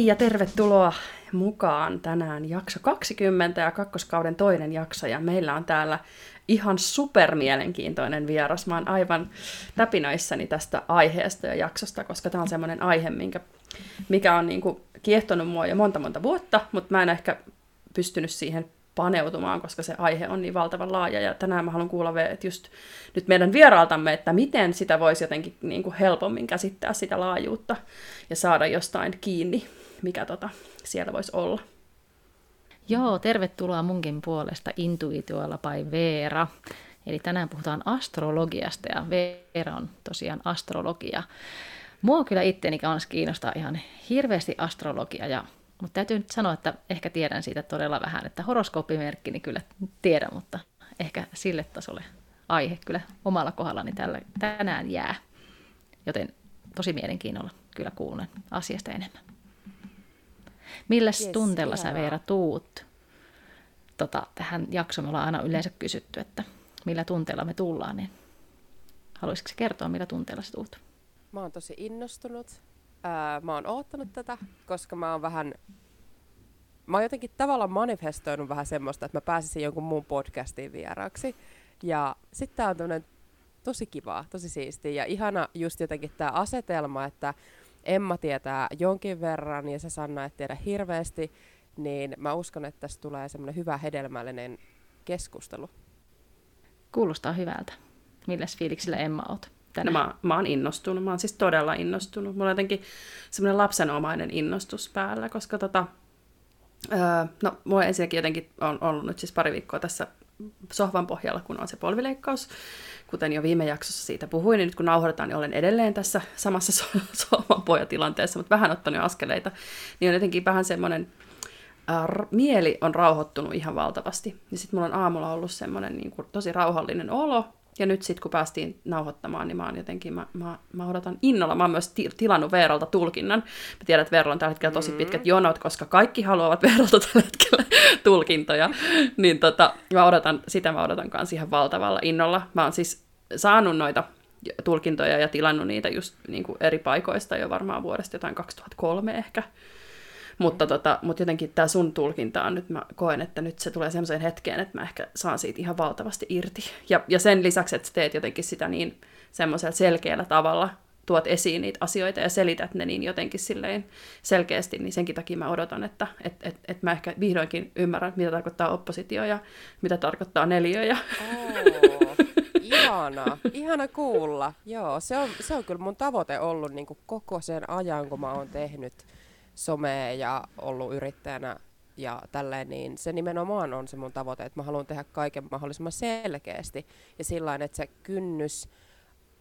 Hei ja tervetuloa mukaan tänään jakso 20 ja kakkoskauden toinen jakso ja meillä on täällä ihan supermielenkiintoinen vieras. Mä oon aivan täpinöissäni tästä aiheesta ja jaksosta, koska tämä on semmoinen aihe, minkä, mikä on niinku kiehtonut mua jo monta monta vuotta, mutta mä en ehkä pystynyt siihen paneutumaan, koska se aihe on niin valtavan laaja. Ja tänään mä haluan kuulla että just nyt meidän vieraaltamme, että miten sitä voisi jotenkin niin kuin helpommin käsittää sitä laajuutta ja saada jostain kiinni, mikä tota, siellä voisi olla. Joo, tervetuloa munkin puolesta Intuitioilla by Veera. Eli tänään puhutaan astrologiasta ja Veera on tosiaan astrologia. Mua kyllä itteni kanssa kiinnostaa ihan hirveästi astrologia ja mutta täytyy nyt sanoa, että ehkä tiedän siitä todella vähän, että horoskooppimerkki niin kyllä tiedän, mutta ehkä sille tasolle aihe kyllä omalla kohdallani tällä, tänään jää. Joten tosi mielenkiinnolla kyllä kuulen asiasta enemmän. Millä yes, tunteella sä Veera tuut? Tota, tähän jaksoon me ollaan aina yleensä kysytty, että millä tunteella me tullaan, niin haluaisitko kertoa, millä tunteella sä tuut? Mä oon tosi innostunut ää, mä oon oottanut tätä, koska mä oon vähän mä oon jotenkin tavallaan manifestoinut vähän semmoista, että mä pääsisin jonkun muun podcastiin vieraaksi. Ja sitten tää on tosi kivaa, tosi siistiä ja ihana just jotenkin tämä asetelma, että Emma tietää jonkin verran ja se Sanna et tiedä hirveästi, niin mä uskon, että tästä tulee semmoinen hyvä hedelmällinen keskustelu. Kuulostaa hyvältä. Milläs fiiliksillä Emma oot? tänne? No, mä, mä oon innostunut, mä oon siis todella innostunut. Mulla on jotenkin semmoinen lapsenomainen innostus päällä, koska tota, öö, no mulla ensinnäkin jotenkin on ollut nyt siis pari viikkoa tässä sohvan pohjalla, kun on se polvileikkaus. Kuten jo viime jaksossa siitä puhuin, niin nyt kun nauhoitetaan, niin olen edelleen tässä samassa so- sohvan pohjatilanteessa, mutta vähän ottanut askeleita. Niin on jotenkin vähän semmoinen, äh, mieli on rauhoittunut ihan valtavasti. Ja sitten mulla on aamulla ollut semmoinen niin tosi rauhallinen olo, ja nyt sitten kun päästiin nauhoittamaan, niin mä oon jotenkin, mä, mä, mä odotan innolla. Mä oon myös ti- tilannut Veeralta tulkinnan. Mä tiedän, että Veeralla on tällä hetkellä tosi pitkät jonot, koska kaikki haluavat Veeralta tällä hetkellä tulkintoja. niin tota, mä odotan, sitä mä odotan kanssa ihan valtavalla innolla. Mä oon siis saanut noita tulkintoja ja tilannut niitä just niin kuin eri paikoista jo varmaan vuodesta jotain 2003 ehkä. Mutta, tota, mutta jotenkin tämä sun tulkinta on nyt, mä koen, että nyt se tulee semmoiseen hetkeen, että mä ehkä saan siitä ihan valtavasti irti. Ja, ja sen lisäksi, että sä teet jotenkin sitä niin semmoisella selkeällä tavalla, tuot esiin niitä asioita ja selität ne niin jotenkin silleen selkeästi, niin senkin takia mä odotan, että et, et, et mä ehkä vihdoinkin ymmärrän, mitä tarkoittaa oppositio ja mitä tarkoittaa neliö. Ja... Oh, ihana, ihana kuulla. Joo, se on, se on kyllä mun tavoite ollut niin koko sen ajan, kun mä oon tehnyt somea ja ollut yrittäjänä ja tälleen, niin se nimenomaan on se mun tavoite, että mä haluan tehdä kaiken mahdollisimman selkeästi ja sillä että se kynnys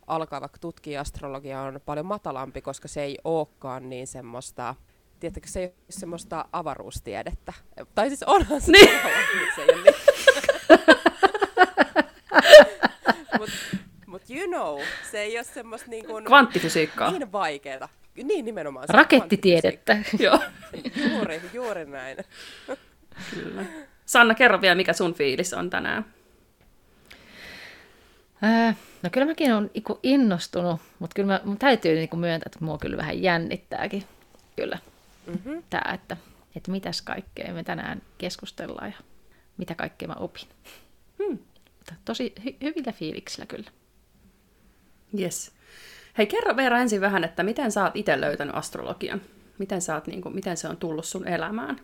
alkaa vaikka tutkia astrologiaa on paljon matalampi, koska se ei olekaan niin semmoista, tiedättekö, se ei ole semmoista avaruustiedettä. Tai siis onhan se, niin. se ei ole niin. Mut, mut you know, se ei ole semmoista niin kuin, Kvanttifysiikkaa. Niin vaikeaa. Niin nimenomaan. Se Rakettitiedettä. Joo. juuri, juuri näin. Kyllä. Sanna, kerro vielä, mikä sun fiilis on tänään. Äh, no kyllä mäkin olen innostunut, mutta kyllä mä, mun täytyy niinku myöntää, että mua kyllä vähän jännittääkin. Kyllä. Mm-hmm. Tämä, että, että mitäs kaikkea me tänään keskustellaan ja mitä kaikkea mä opin. Hmm. Tosi hy- hyvillä fiiliksillä kyllä. Yes. Hei, kerro Veera ensin vähän, että miten sä oot itse löytänyt astrologian? Miten, sä oot, niin kuin, miten se on tullut sun elämään?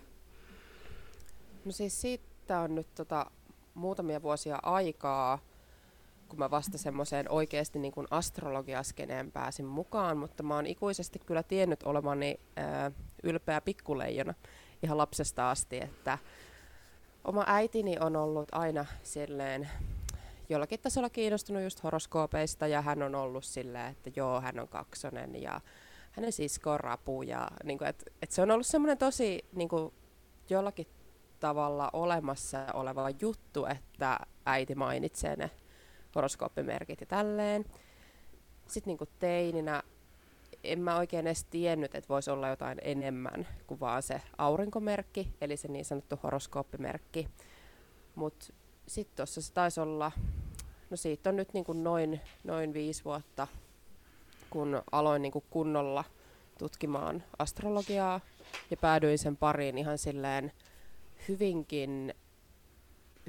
No siis siitä on nyt tota, muutamia vuosia aikaa, kun mä vasta semmoiseen oikeasti niin kuin astrologiaskeneen pääsin mukaan, mutta mä oon ikuisesti kyllä tiennyt olevani ää, ylpeä pikkuleijona. ihan lapsesta asti, että oma äitini on ollut aina silleen jollakin tasolla kiinnostunut just horoskoopeista ja hän on ollut silleen, että joo, hän on kaksonen ja hänen sisko on rapu ja niin kuin, et, et se on ollut semmoinen tosi niin kuin, jollakin tavalla olemassa oleva juttu, että äiti mainitsee ne horoskooppimerkit ja tälleen. Sitten niin kuin teininä en mä oikein edes tiennyt, että voisi olla jotain enemmän kuin vaan se aurinkomerkki, eli se niin sanottu horoskooppimerkki. Mutta sitten tuossa se taisi olla, no siitä on nyt niin kuin noin, noin viisi vuotta, kun aloin niin kuin kunnolla tutkimaan astrologiaa ja päädyin sen pariin ihan silleen hyvinkin,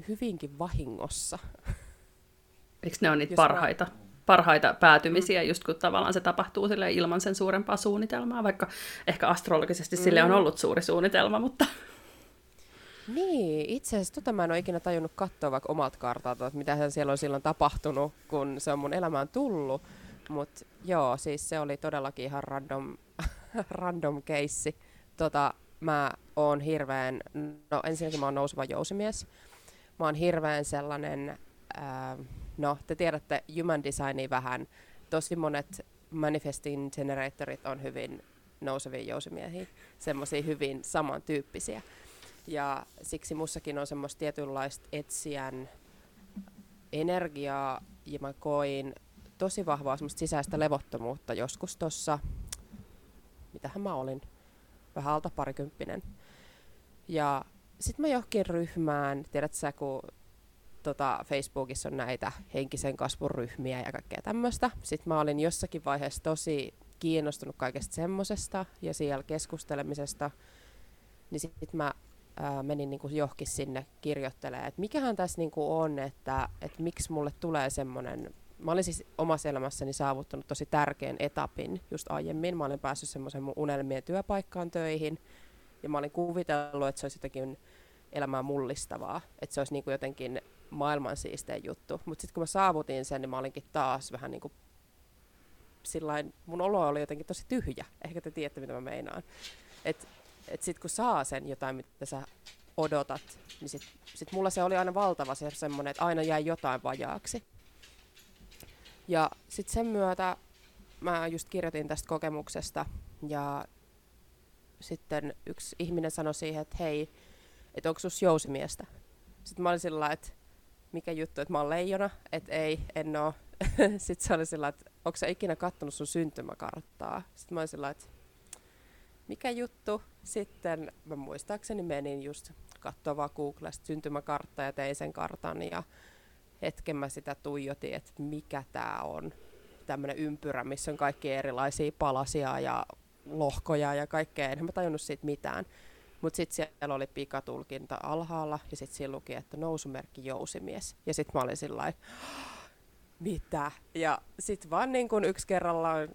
hyvinkin vahingossa. Eikö ne on niitä parhaita? Mä parhaita päätymisiä, just kun tavallaan se tapahtuu sille ilman sen suurempaa suunnitelmaa, vaikka ehkä astrologisesti mm. sille on mm. ollut suuri suunnitelma, mutta... Niin, itse asiassa tota mä en ole ikinä tajunnut katsoa vaikka omalta kartalta, että mitä siellä on silloin tapahtunut, kun se on mun elämään tullut. Mutta joo, siis se oli todellakin ihan random, random keissi. Tota, mä oon hirveän, no ensinnäkin mä oon nouseva jousimies. Mä oon hirveän sellainen, ää, no te tiedätte human designia vähän. Tosi monet manifesting generatorit on hyvin nousevia jousimiehiä, semmoisia hyvin samantyyppisiä. Ja siksi mussakin on semmoista tietynlaista etsijän energiaa, ja mä koin tosi vahvaa semmoista sisäistä levottomuutta joskus tuossa, mitähän mä olin, vähän alta parikymppinen. Ja sitten mä johonkin ryhmään, tiedät sä, kun tota, Facebookissa on näitä henkisen kasvun ryhmiä ja kaikkea tämmöistä. Sitten mä olin jossakin vaiheessa tosi kiinnostunut kaikesta semmosesta ja siellä keskustelemisesta. Niin sitten mä ää, menin niinku johonkin sinne kirjoittelemaan, että mikähän tässä niinku on, että, että miksi mulle tulee semmoinen mä olin siis omassa elämässäni saavuttanut tosi tärkeän etapin just aiemmin. Mä olin päässyt semmoisen mun unelmien työpaikkaan töihin ja mä olin kuvitellut, että se olisi jotenkin elämää mullistavaa, että se olisi niin kuin jotenkin maailman siistein juttu. Mutta sitten kun mä saavutin sen, niin mä olinkin taas vähän niin kuin sillain, mun olo oli jotenkin tosi tyhjä. Ehkä te tiedätte, mitä mä meinaan. Että et sitten kun saa sen jotain, mitä sä odotat, niin sitten sit mulla se oli aina valtava se semmoinen, että aina jäi jotain vajaaksi. Ja sitten sen myötä mä just kirjoitin tästä kokemuksesta ja sitten yksi ihminen sanoi siihen, että hei, että onko sus jousimiestä? Sitten mä olin sillä että mikä juttu, että mä oon leijona, että ei, en oo. sitten se oli sillä että onko sä ikinä kattonut sun syntymäkarttaa? Sitten mä olin sillä että mikä juttu? Sitten mä muistaakseni menin just katsoa vaan Googlesta syntymäkarttaa ja tein sen kartan ja hetken mä sitä tuijotin, että mikä tää on. Tämmönen ympyrä, missä on kaikki erilaisia palasia ja lohkoja ja kaikkea. En mä tajunnut siitä mitään. Mutta sitten siellä oli pikatulkinta alhaalla ja sitten siinä luki, että nousumerkki jousimies. Ja sitten mä olin sillä mitä? Ja sitten vaan niin kun yksi kerrallaan,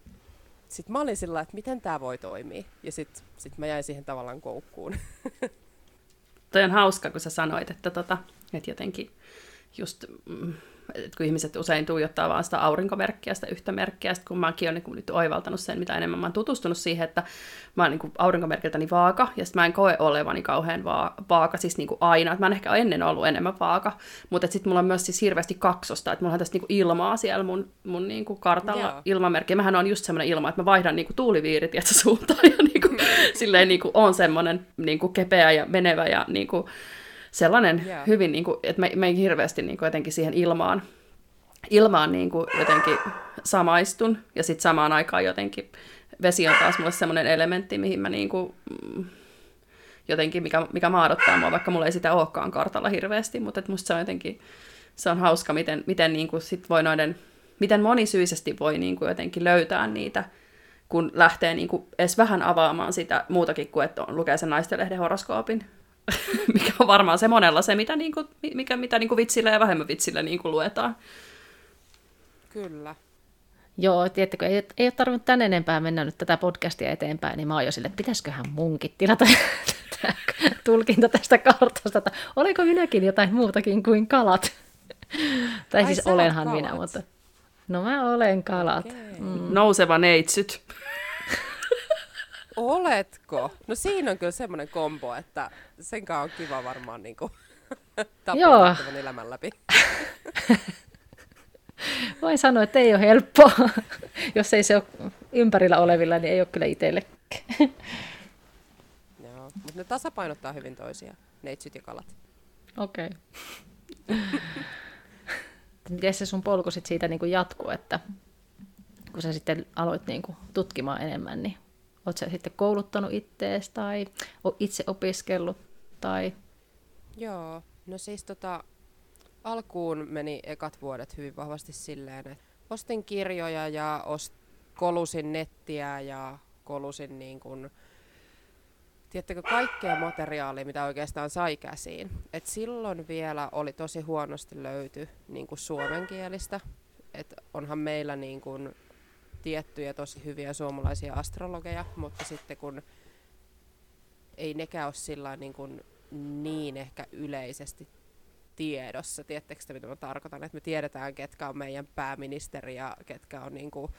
sitten mä olin sillä että miten tämä voi toimia. Ja sitten sit mä jäin siihen tavallaan koukkuun. Toi on hauska, kun sä sanoit, että, tota, että jotenkin just mm, että kun ihmiset usein tuijottaa vaan sitä aurinkomerkkiä, sitä yhtä merkkiä, sitten kun mäkin olen niin nyt oivaltanut sen, mitä enemmän mä oon tutustunut siihen, että mä oon niin aurinkomerkiltäni vaaka, ja sitten mä en koe olevani kauhean va- vaaka, siis niin kuin aina, että mä en ehkä ennen ollut enemmän vaaka, mutta sitten mulla on myös siis hirveästi kaksosta, että mulla on tästä niin ilmaa siellä mun, mun niin kuin kartalla, Joo. ilmamerkki, mähän on just semmoinen ilma, että mä vaihdan niin kuin tuuliviirit, että suuntaan, ja niin kuin, silleen niin kuin on semmoinen niin kuin kepeä ja menevä, ja niin kuin, sellainen yeah. hyvin, niin kuin, että mä, mä hirveästi niin kuin jotenkin siihen ilmaan, ilmaan niin kuin jotenkin samaistun. Ja sitten samaan aikaan jotenkin vesi on taas mulle sellainen elementti, mihin mä niin kuin, mm, jotenkin, mikä, mikä maadottaa mua, vaikka mulla ei sitä olekaan kartalla hirveästi, mutta että musta se on jotenkin, se on hauska, miten, miten niin kuin sit voi noiden, miten monisyisesti voi niin kuin jotenkin löytää niitä, kun lähtee niin kuin edes vähän avaamaan sitä muutakin kuin, että on, lukee sen naistenlehden horoskoopin. mikä on varmaan se monella se, mitä, niinku, mikä, mitä niinku vitsillä ja vähemmän vitsillä niinku luetaan. Kyllä. Joo, tiedättekö, ei, ei ole tarvinnut tän enempää mennä nyt tätä podcastia eteenpäin, niin mä oon jo sille, että pitäisiköhän munkin tilata tulkinta tästä kartasta, että oliko minäkin jotain muutakin kuin kalat. tai Ai, siis olenhan kalat. minä, mutta... No mä olen kalat. Okay. Mm. Nouseva neitsyt. Oletko? No siinä on kyllä semmoinen kombo, että sen on kiva varmaan niin kuin, Joo. elämän läpi. Voin sanoa, että ei ole helppoa. Jos ei se ole ympärillä olevilla, niin ei ole kyllä itsellekään. Joo, mutta ne tasapainottaa hyvin toisiaan, neitsyt ja kalat. Okei. Okay. Miten se sun polku sit siitä niin jatkuu, että kun sä sitten aloit niin kuin tutkimaan enemmän, niin oot sä sitten kouluttanut ittees tai itse opiskellut tai... Joo, no siis tota, alkuun meni ekat vuodet hyvin vahvasti silleen, että ostin kirjoja ja ost, kolusin nettiä ja kolusin niin kuin, tiedättekö, kaikkea materiaalia, mitä oikeastaan sai käsiin. Et silloin vielä oli tosi huonosti löyty niin kuin suomenkielistä. Et onhan meillä niin kuin tiettyjä tosi hyviä suomalaisia astrologeja, mutta sitten kun ei nekään ole sillä niin, kuin niin ehkä yleisesti tiedossa. Tiedättekö te, mitä mä tarkoitan? Että me tiedetään, ketkä on meidän pääministeri ja ketkä on niin kuin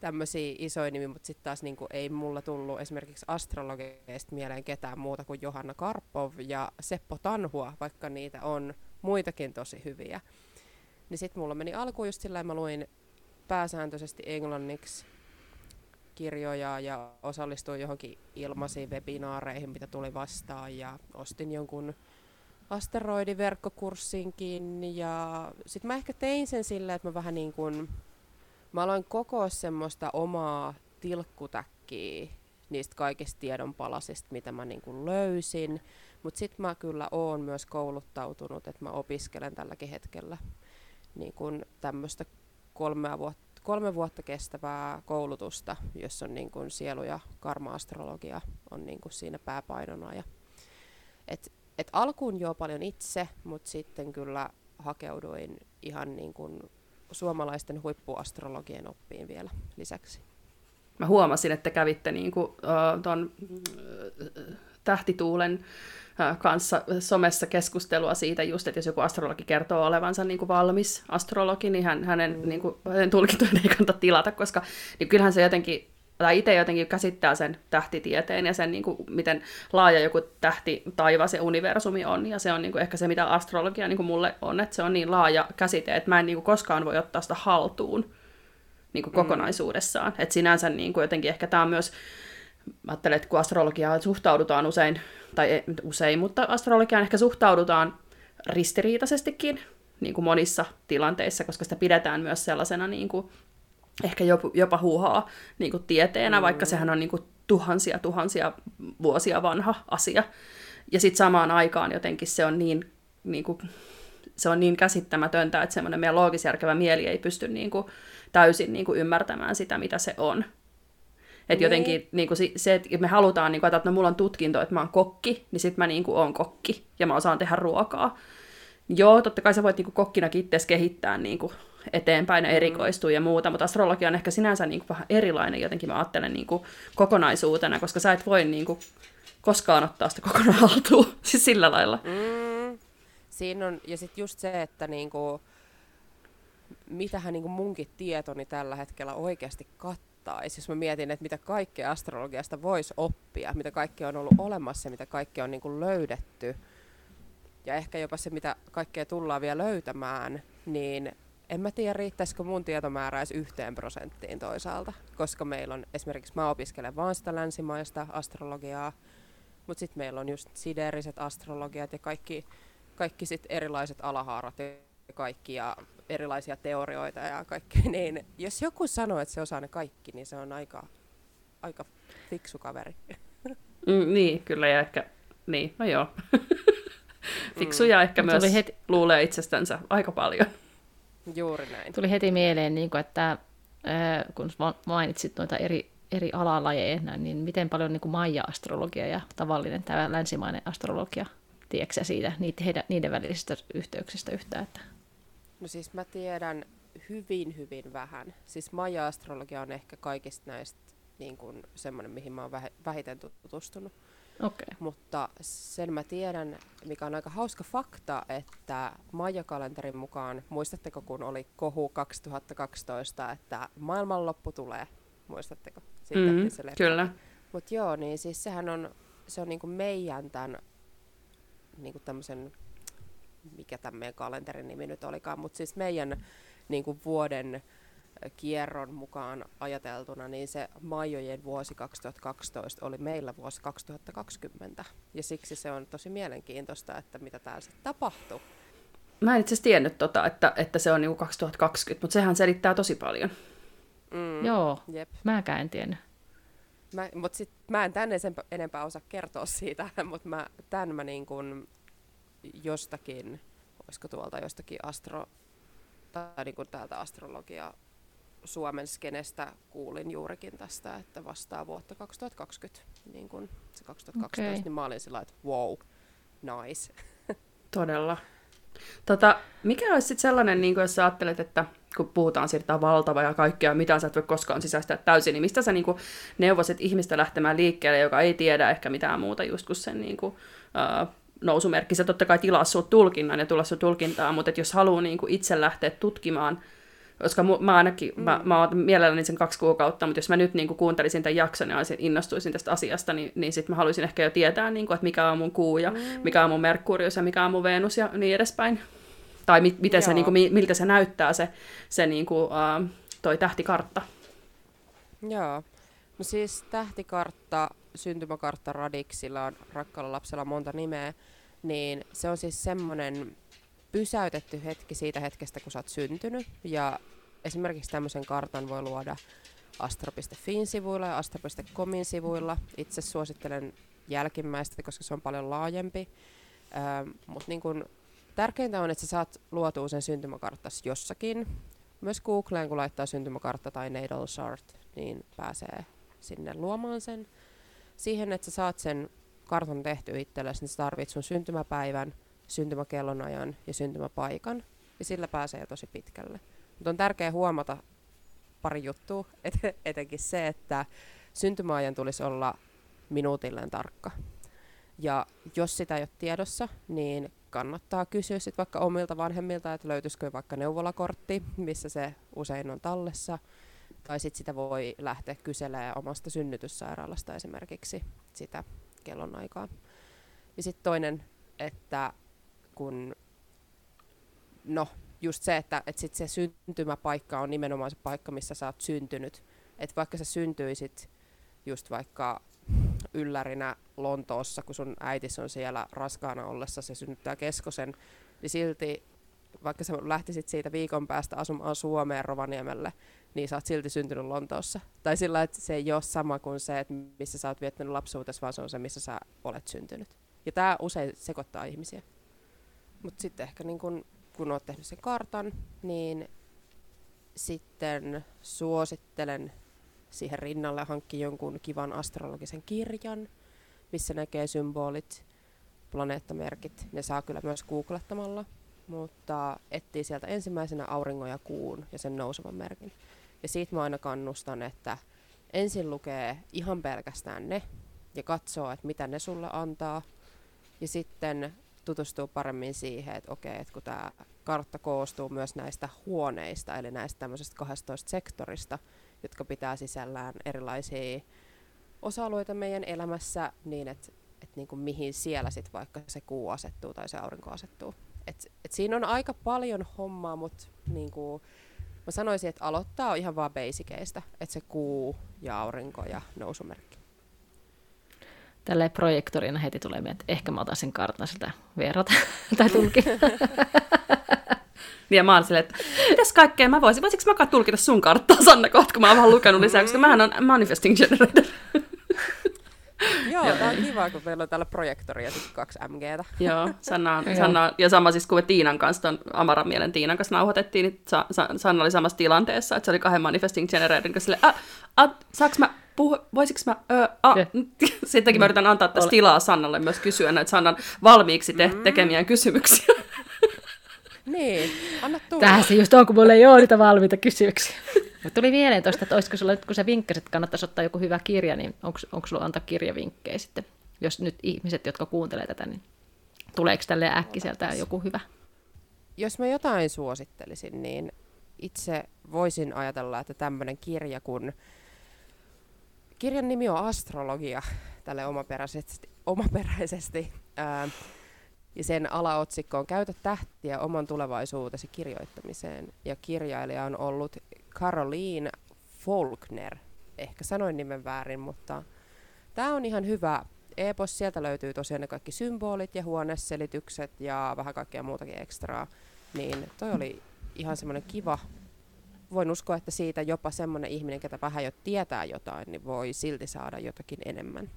tämmöisiä isoja nimi, mutta sitten taas niin kuin ei mulla tullut esimerkiksi astrologeista mieleen ketään muuta kuin Johanna Karpov ja Seppo Tanhua, vaikka niitä on muitakin tosi hyviä. Niin sitten mulla meni alkuun just sillä mä luin pääsääntöisesti englanniksi kirjoja ja osallistuin johonkin ilmaisiin webinaareihin, mitä tuli vastaan ja ostin jonkun asteroidiverkkokurssinkin ja sitten mä ehkä tein sen sillä, että mä vähän niin kuin, mä aloin koko semmoista omaa tilkkutäkkiä niistä kaikista tiedonpalasista, mitä mä niin kuin löysin, mutta sitten mä kyllä oon myös kouluttautunut, että mä opiskelen tälläkin hetkellä niin kuin tämmöistä kolmea vuotta, kolme vuotta kestävää koulutusta, jossa on niin kuin sielu- ja karma-astrologia on niin kuin siinä pääpainona. Ja et, et alkuun jo paljon itse, mutta sitten kyllä hakeuduin ihan niin kuin suomalaisten huippuastrologien oppiin vielä lisäksi. Mä huomasin, että kävitte niin kuin, uh, ton, uh, tähtituulen kanssa somessa keskustelua siitä just, että jos joku astrologi kertoo olevansa niin kuin valmis astrologi, niin hän, hänen, mm. niin kuin, hänen tulkintojen ei kannata tilata, koska niin kyllähän se jotenkin tai itse jotenkin käsittää sen tähtitieteen ja sen, niin kuin, miten laaja joku tähti, taivas ja universumi on. Ja se on niin kuin, ehkä se, mitä astrologia niin kuin mulle on, että se on niin laaja käsite, että mä en niin kuin, koskaan voi ottaa sitä haltuun niin kuin, mm. kokonaisuudessaan. Että sinänsä niin kuin, jotenkin ehkä tämä on myös mä ajattelen, että kun astrologiaan suhtaudutaan usein, tai ei usein, mutta astrologiaan ehkä suhtaudutaan ristiriitaisestikin niin kuin monissa tilanteissa, koska sitä pidetään myös sellaisena niin kuin, ehkä jopa, jopa huuhaa niin kuin tieteenä, mm. vaikka sehän on niin kuin, tuhansia tuhansia vuosia vanha asia. Ja sitten samaan aikaan jotenkin se on niin, niin kuin, se on niin käsittämätöntä, että semmoinen meidän loogisjärkevä mieli ei pysty niin kuin, täysin niin kuin, ymmärtämään sitä, mitä se on. Että jotenkin niin kuin se, että me halutaan, niin kuin, että no mulla on tutkinto, että mä oon kokki, niin sit mä niin kuin, oon kokki ja mä osaan tehdä ruokaa. Joo, totta kai sä voit niin kuin, kokkinakin itse kehittää niin kuin, eteenpäin ja mm. erikoistua ja muuta, mutta astrologia on ehkä sinänsä niin kuin, vähän erilainen jotenkin, mä ajattelen niin kuin, kokonaisuutena, koska sä et voi niin kuin, koskaan ottaa sitä kokonaan haltuun, siis sillä lailla. Mm. Siinä on, ja sitten just se, että niinku, mitähän niinku munkin tietoni tällä hetkellä oikeasti kattaa kannattaisi, jos mä mietin, että mitä kaikkea astrologiasta voisi oppia, mitä kaikki on ollut olemassa, mitä kaikki on niin kuin löydetty, ja ehkä jopa se, mitä kaikkea tullaan vielä löytämään, niin en mä tiedä, riittäisikö mun tietomäärä edes yhteen prosenttiin toisaalta, koska meillä on, esimerkiksi mä opiskelen vaan sitä länsimaista astrologiaa, mutta sitten meillä on just sideeriset astrologiat ja kaikki, kaikki sit erilaiset alahaarat ja kaikki, ja erilaisia teorioita ja kaikkea, niin jos joku sanoo, että se osaa ne kaikki, niin se on aika, aika fiksu kaveri. Mm, niin, kyllä, ja ehkä, niin, no joo. Fiksuja mm. ehkä Mut myös heti... luulee itsestänsä aika paljon. Juuri näin. Tuli heti mieleen, niin kuin, että kun mainitsit noita eri, eri alalajeja, niin miten paljon niin kuin Maija-astrologia ja tavallinen tämä länsimainen astrologia, tiedätkö siitä niiden, heidän, niiden välisistä yhteyksistä yhtään? Että... No siis mä tiedän hyvin, hyvin vähän. Siis Maja-astrologia on ehkä kaikista näistä niin kuin semmoinen, mihin mä oon vähiten tutustunut. Okay. Mutta sen mä tiedän, mikä on aika hauska fakta, että Maija-kalenterin mukaan, muistatteko kun oli kohu 2012, että maailmanloppu tulee? Muistatteko? mm, kyllä. Mutta joo, niin siis sehän on, se on niinku meidän tämän niinku tämmöisen, mikä tämän meidän kalenterin nimi nyt olikaan, mutta siis meidän niinku vuoden kierron mukaan ajateltuna, niin se Maijojen vuosi 2012 oli meillä vuosi 2020. Ja siksi se on tosi mielenkiintoista, että mitä täällä sitten tapahtuu. Mä en itse asiassa tiennyt, tota, että, että se on niinku 2020, mutta sehän selittää tosi paljon. Mm, Joo, jep. mäkään en tiennyt. Mä, mut sit, mä en tänne sen enempää osaa kertoa siitä, mutta mä, tämän mä niin kun jostakin, olisiko tuolta jostakin astro, tai niin kuin täältä astrologia Suomen skenestä kuulin juurikin tästä, että vastaa vuotta 2020, niin kuin se 2012, okay. niin mä olin sillä että wow, nice. Todella. Tota, mikä olisi sitten sellainen, niin jos sä ajattelet, että kun puhutaan siirtää valtava ja kaikkea, mitä sä et voi koskaan sisäistää täysin, niin mistä sä niin neuvosit ihmistä lähtemään liikkeelle, joka ei tiedä ehkä mitään muuta just kuin sen niin kuin, uh, nousumerkki. Se totta kai tilaa sinut tulkinnan ja tulla sinut tulkintaa, mutta jos haluaa niin kuin itse lähteä tutkimaan koska mä ainakin, mm. mä, mä oon mielelläni sen kaksi kuukautta, mutta jos mä nyt niin kuin kuuntelisin tämän jakson ja innostuisin tästä asiasta, niin, niin sitten mä haluaisin ehkä jo tietää, niin kuin, että mikä on mun kuu ja mm. mikä on mun Merkurius ja mikä on mun Venus ja niin edespäin. Tai mi, miten se, niin kuin, miltä se näyttää se, se niin kuin, uh, toi tähtikartta. Joo. No siis tähtikartta, syntymäkartta Radiksilla on rakkaalla lapsella monta nimeä, niin se on siis semmoinen pysäytetty hetki siitä hetkestä, kun sä oot syntynyt. Ja esimerkiksi tämmöisen kartan voi luoda astro.fin sivuilla ja astro.comin sivuilla. Itse suosittelen jälkimmäistä, koska se on paljon laajempi. Ähm, Mutta niin kun, tärkeintä on, että sä saat luotua sen syntymäkarttas jossakin. Myös Googleen, kun laittaa syntymäkartta tai natal chart, niin pääsee sinne luomaan sen. Siihen, että sä saat sen kartan tehty itsellesi, niin sä tarvitset sun syntymäpäivän – syntymäkellonajan ja syntymäpaikan, ja sillä pääsee jo tosi pitkälle. Mutta on tärkeää huomata pari juttua, et, etenkin se, että syntymäajan tulisi olla minuutilleen tarkka. Ja jos sitä ei ole tiedossa, niin kannattaa kysyä sit vaikka omilta vanhemmilta, että löytyisikö vaikka neuvolakortti, missä se usein on tallessa. Tai sitten sitä voi lähteä kyselemään omasta synnytyssairaalasta esimerkiksi sitä kellonaikaa. Ja sitten toinen, että kun, no just se, että, että sit se syntymäpaikka on nimenomaan se paikka, missä sä oot syntynyt. Että vaikka sä syntyisit just vaikka yllärinä Lontoossa, kun sun äitis on siellä raskaana ollessa, se synnyttää keskosen, niin silti vaikka sä lähtisit siitä viikon päästä asumaan Suomeen Rovaniemelle, niin sä oot silti syntynyt Lontoossa. Tai sillä, että se ei ole sama kuin se, että missä sä oot viettänyt lapsuutesi, vaan se on se, missä sä olet syntynyt. Ja tämä usein sekoittaa ihmisiä. Mutta sitten ehkä niin kun, kun olet tehnyt sen kartan, niin sitten suosittelen siihen rinnalle hankkia jonkun kivan astrologisen kirjan, missä näkee symbolit, planeettamerkit. Ne saa kyllä myös googlettamalla, mutta etsii sieltä ensimmäisenä auringon ja kuun ja sen nousevan merkin. Ja siitä mä aina kannustan, että ensin lukee ihan pelkästään ne ja katsoo, että mitä ne sulle antaa. Ja sitten tutustua paremmin siihen, että okei, että kun tämä kartta koostuu myös näistä huoneista, eli näistä tämmöisestä 12 sektorista, jotka pitää sisällään erilaisia osa-alueita meidän elämässä, niin että et niinku mihin siellä sitten vaikka se kuu asettuu tai se aurinko asettuu. Et, et siinä on aika paljon hommaa, mutta niinku, mä sanoisin, että aloittaa ihan vaan basikeista, että se kuu ja aurinko ja nousumerkki tälle projektorina heti tulee mieleen, että ehkä mä otan sen kartan sitä verrata tai tulkita. Niin ja mä oon silleen, että mitäs kaikkea mä voisin, voisinko mä tulkita sun karttaa Sanna kohta, kun mä oon vaan lukenut lisää, koska mähän on manifesting generator. Joo, tää on kiva, kun meillä on täällä projektori ja sitten kaksi MGtä. Joo, Sanna, Sanna, ja sama siis kun me Tiinan kanssa, ton Amaran mielen Tiinan kanssa nauhoitettiin, niin Sa, Sa, Sanna oli samassa tilanteessa, että se oli kahden manifesting generatorin kanssa silleen, a, saaks mä puhu, voisiko mä, ö, a, sittenkin mä yritän antaa tästä tilaa Sannalle myös kysyä näitä Sannan valmiiksi te- mm. tekemiään kysymyksiä. Niin, anna tulla. Tähän se just on, kun mulla ei ole niitä valmiita kysymyksiä. Tuli mieleen tuosta, että olisiko sulla, kun sä vinkkasit, että kannattaisi ottaa joku hyvä kirja, niin onko sulla antaa kirjavinkkejä sitten? Jos nyt ihmiset, jotka kuuntelee tätä, niin tuleeko tälle äkkiseltä joku hyvä? Jos mä jotain suosittelisin, niin itse voisin ajatella, että tämmöinen kirja kuin kirjan nimi on Astrologia, tälle omaperäisesti. omaperäisesti. Ää, ja sen alaotsikko on Käytä tähtiä oman tulevaisuutesi kirjoittamiseen. Ja kirjailija on ollut Caroline Faulkner. Ehkä sanoin nimen väärin, mutta tämä on ihan hyvä epos. Sieltä löytyy tosiaan ne kaikki symbolit ja huoneselitykset ja vähän kaikkea muutakin ekstraa. Niin toi oli ihan semmoinen kiva. Voin uskoa, että siitä jopa semmoinen ihminen, ketä vähän jo tietää jotain, niin voi silti saada jotakin enemmän.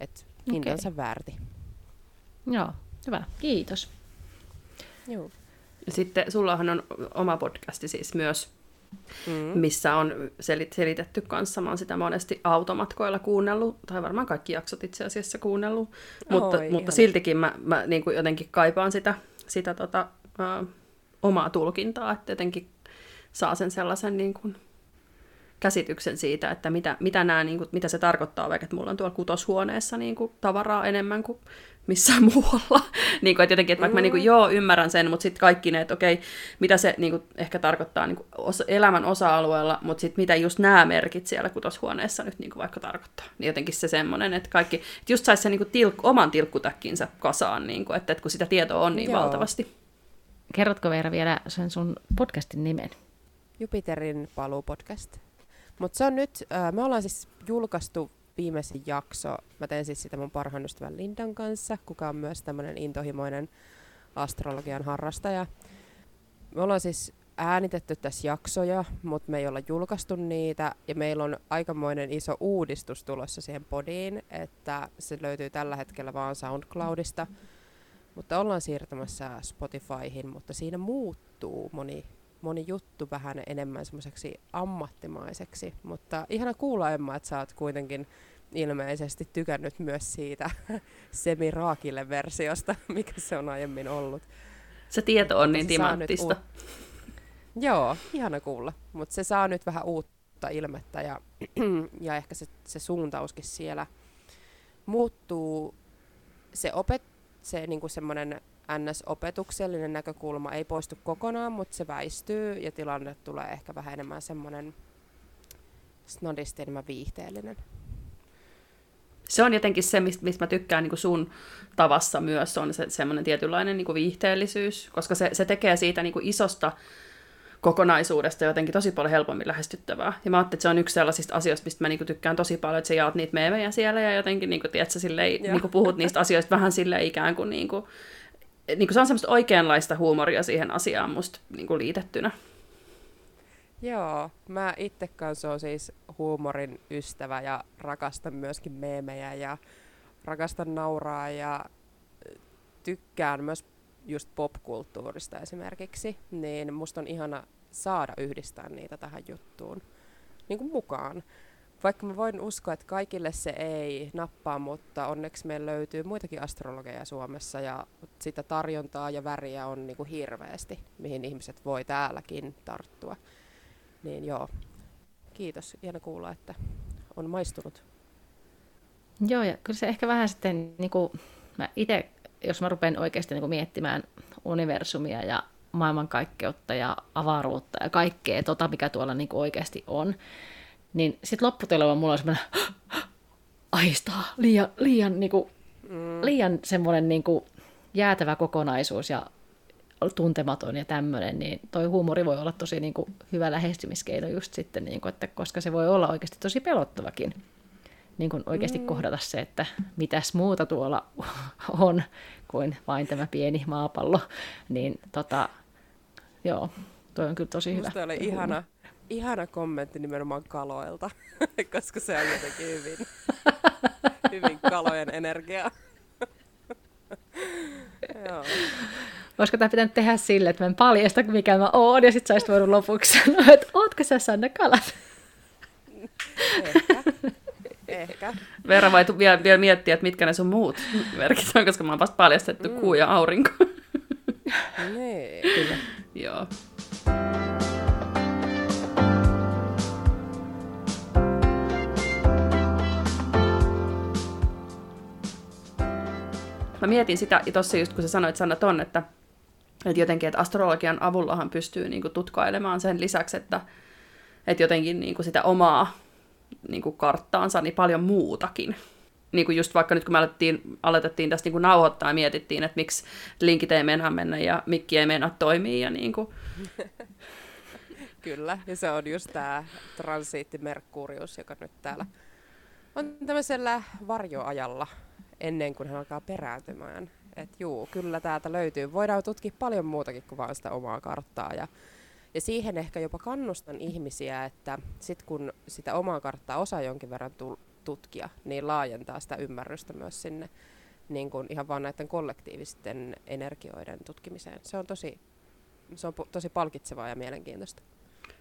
Et hintansa okay. väärti. Joo, hyvä. Kiitos. Joo. Sitten sullahan on oma podcasti siis myös, mm. missä on selit- selitetty kanssa. Mä oon sitä monesti automatkoilla kuunnellut, tai varmaan kaikki jaksot itse asiassa kuunnellut, mutta, Oi, mutta siltikin mä, mä niin kuin jotenkin kaipaan sitä, sitä tota, ä, omaa tulkintaa, että jotenkin saa sen sellaisen niin kuin, käsityksen siitä, että mitä, mitä, nämä, niin kuin, mitä se tarkoittaa, vaikka että mulla on tuolla kutoshuoneessa niin kuin, tavaraa enemmän kuin missään muualla. niin kuin, että jotenkin, että vaikka mä niin kuin, joo, ymmärrän sen, mutta sitten kaikki ne, että okei, mitä se niin kuin, ehkä tarkoittaa niin kuin, osa, elämän osa-alueella, mutta sitten mitä just nämä merkit siellä kutoshuoneessa nyt niin kuin, vaikka tarkoittaa. Niin jotenkin se semmoinen, että kaikki, että just saisi sen niin kuin, tilk, oman tilkkutäkkinsä kasaan, niin kuin, että, että kun sitä tietoa on niin joo. valtavasti. Kerrotko Veera vielä sen sun podcastin nimen? Jupiterin paluu podcast. Mutta se on nyt, äh, me ollaan siis julkaistu viimeisin jakso. Mä teen siis sitä mun parhaan ystävän Lindan kanssa, kuka on myös tämmöinen intohimoinen astrologian harrastaja. Me ollaan siis äänitetty tässä jaksoja, mutta me ei olla julkaistu niitä, ja meillä on aikamoinen iso uudistus tulossa siihen podiin, että se löytyy tällä hetkellä vaan SoundCloudista, mutta ollaan siirtämässä Spotifyhin, mutta siinä muuttuu moni moni juttu vähän enemmän semmoiseksi ammattimaiseksi. Mutta ihana kuulla Emma, että sä oot kuitenkin ilmeisesti tykännyt myös siitä semiraakille versiosta, mikä se on aiemmin ollut. Se tieto on niin timanttista. Joo, ihana kuulla. Mutta se saa nyt vähän uutta ilmettä ja, ja ehkä se, se suuntauskin siellä muuttuu. Se opet, se niinku semmoinen NS-opetuksellinen näkökulma ei poistu kokonaan, mutta se väistyy ja tilanne tulee ehkä vähän enemmän semmoinen snodisti enemmän viihteellinen. Se on jotenkin se, mistä, mistä mä tykkään niin kuin sun tavassa myös, on se semmoinen tietynlainen niin kuin viihteellisyys, koska se, se tekee siitä niin kuin isosta kokonaisuudesta jotenkin tosi paljon helpommin lähestyttävää. Ja mä ajattelin, että se on yksi sellaisista asioista, mistä mä niinku tykkään tosi paljon, että sä jaat niitä meemejä siellä ja jotenkin niinku, tiedät, silleen, niinku puhut niistä asioista vähän sille ikään kuin, niinku, niin kuin se on semmoista oikeanlaista huumoria siihen asiaan musta niin kuin liitettynä. Joo, mä itse kanssa on siis huumorin ystävä ja rakastan myöskin meemejä ja rakastan nauraa ja tykkään myös just popkulttuurista esimerkiksi, niin musta on ihana saada yhdistää niitä tähän juttuun niin kuin mukaan. Vaikka mä voin uskoa, että kaikille se ei nappaa, mutta onneksi meillä löytyy muitakin astrologeja Suomessa ja sitä tarjontaa ja väriä on niin kuin hirveästi, mihin ihmiset voi täälläkin tarttua. Niin joo, kiitos. Hieno kuulla, että on maistunut. Joo, ja kyllä se ehkä vähän sitten, niin kuin, mä itse, jos mä rupean oikeasti niin kuin miettimään universumia ja maailmankaikkeutta ja avaruutta ja kaikkea tota, mikä tuolla niin kuin oikeasti on, niin sitten lopputelema mulla on semmoinen aistaa, liian, liian, niinku, mm. liian semmoinen niinku jäätävä kokonaisuus ja tuntematon ja tämmöinen, niin toi huumori voi olla tosi niinku hyvä lähestymiskeino just sitten, niinku, että koska se voi olla oikeasti tosi pelottavakin niin kuin oikeasti mm. kohdata se, että mitäs muuta tuolla on kuin vain tämä pieni maapallo, niin tota, joo, toi on kyllä tosi Musta hyvä. oli ihana, ihana kommentti nimenomaan kaloilta, koska se on jotenkin hyvin, hyvin kalojen energiaa. Joo. Olisiko tämä pitänyt tehdä sille, että mä en paljasta, mikä mä oon, ja sit sä olisit voinut lopuksi sanoa, että ootko sä Sanna Kalat? Ehkä. Ehkä. Veera vai vielä, vielä miettiä, että mitkä ne sun muut merkit on, koska mä oon vasta paljastettu mm. kuu ja aurinko. niin. Kyllä. Joo. Mä mietin sitä tuossa just, kun sä sanoit Sanna ton, että, että jotenkin, että astrologian avullahan pystyy niin kuin, tutkailemaan sen lisäksi, että, että jotenkin niin kuin sitä omaa niin kuin karttaansa, niin paljon muutakin. Niin kuin just vaikka nyt kun me alettiin, aloitettiin tästä niin kuin nauhoittaa ja mietittiin, että miksi linkit ei mennä mennä ja mikki ei mennä toimii. Ja niin kuin... Kyllä, ja se on just tämä transiitti Merkurius, joka nyt täällä on tämmöisellä varjoajalla ennen kuin hän alkaa perääntymään. Et juu, kyllä täältä löytyy. Voidaan tutkia paljon muutakin kuin vain sitä omaa karttaa. Ja, ja siihen ehkä jopa kannustan ihmisiä, että sit kun sitä omaa karttaa osaa jonkin verran tutkia, niin laajentaa sitä ymmärrystä myös sinne niin kuin ihan vaan näiden kollektiivisten energioiden tutkimiseen. Se on tosi, se on tosi palkitsevaa ja mielenkiintoista.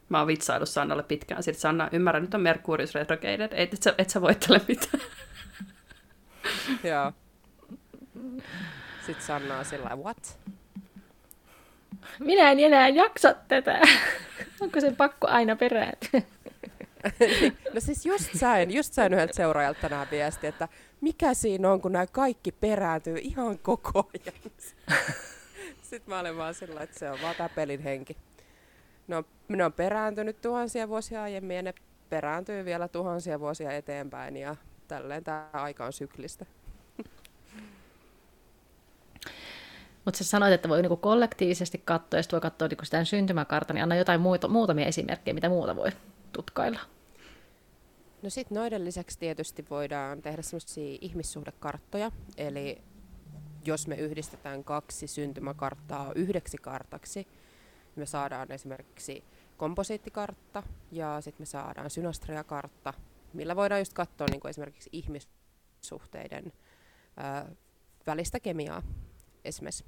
Mä oon vitsaillut Sannalle pitkään. Sitten Sanna, ymmärrän, nyt on Merkurius retrograded. Et, et, sä, et sä voittele mitään. Joo. Sitten Sanna on sillä what? Minä en enää jaksa tätä. Onko se pakko aina perääntyä? no siis just sain, just sain yhdeltä seuraajalta tänään viesti, että mikä siinä on, kun nämä kaikki perääntyy ihan koko ajan. Sitten mä olen vaan sillä että se on vaan tämä pelin henki. Ne on, ne on perääntynyt tuhansia vuosia aiemmin ja ne perääntyy vielä tuhansia vuosia eteenpäin ja tälleen tämä aika on syklistä. Mutta sä sanoit, että voi niinku kollektiivisesti katsoa, ja sitten voi katsoa niinku sitä syntymäkartta, niin anna jotain muuta, muutamia esimerkkejä, mitä muuta voi tutkailla. No sitten noiden lisäksi tietysti voidaan tehdä semmoisia ihmissuhdekarttoja, eli jos me yhdistetään kaksi syntymäkarttaa yhdeksi kartaksi, me saadaan esimerkiksi komposiittikartta ja sitten me saadaan synastriakartta, millä voidaan just katsoa niin kuin esimerkiksi ihmissuhteiden ää, välistä kemiaa esimerkiksi.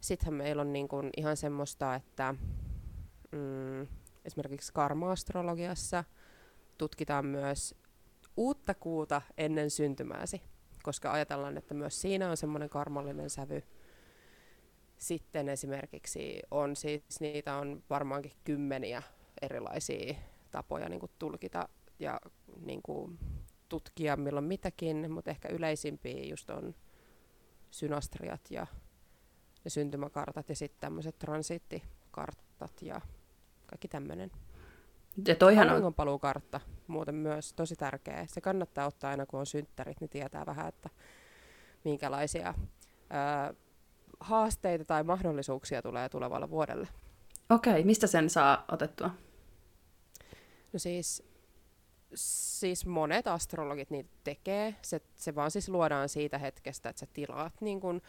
Sittenhän meillä on niin kuin ihan semmoista, että mm, esimerkiksi karma-astrologiassa tutkitaan myös uutta kuuta ennen syntymääsi, koska ajatellaan, että myös siinä on semmoinen karmallinen sävy. Sitten esimerkiksi on siis, niitä on varmaankin kymmeniä erilaisia tapoja niin kuin tulkita ja niin kuin tutkia milloin mitäkin, mutta ehkä yleisimpiä just on synastriat ja ne syntymäkartat ja sitten tämmöiset transiittikartat ja kaikki tämmöinen. Ja toihan on... paluukartta muuten myös tosi tärkeä. Se kannattaa ottaa aina, kun on synttärit, niin tietää vähän, että minkälaisia ää, haasteita tai mahdollisuuksia tulee tulevalla vuodelle. Okei, mistä sen saa otettua? No siis, siis monet astrologit niitä tekee. Se, se vaan siis luodaan siitä hetkestä, että sä tilaat niin kun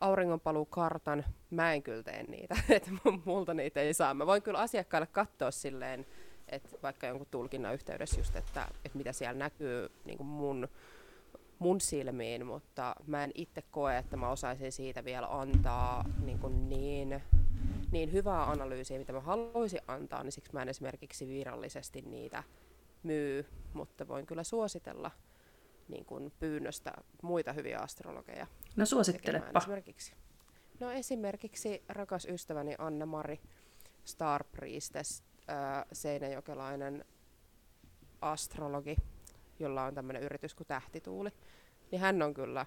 auringonpaluukartan. Mä en kyllä tee niitä, että multa niitä ei saa. Mä voin kyllä asiakkaille katsoa silleen, että vaikka jonkun tulkinnan yhteydessä just, että, että mitä siellä näkyy niin mun, mun silmiin, mutta mä en itse koe, että mä osaisin siitä vielä antaa niin, niin, niin hyvää analyysiä, mitä mä haluaisin antaa, niin siksi mä en esimerkiksi virallisesti niitä myy, mutta voin kyllä suositella niin kuin pyynnöstä muita hyviä astrologeja. No suosittelepa. Esimerkiksi. No esimerkiksi rakas ystäväni Anna-Mari Star Priestess ää, seinäjokelainen astrologi, jolla on tämmöinen yritys kuin Tähtituuli, niin hän on kyllä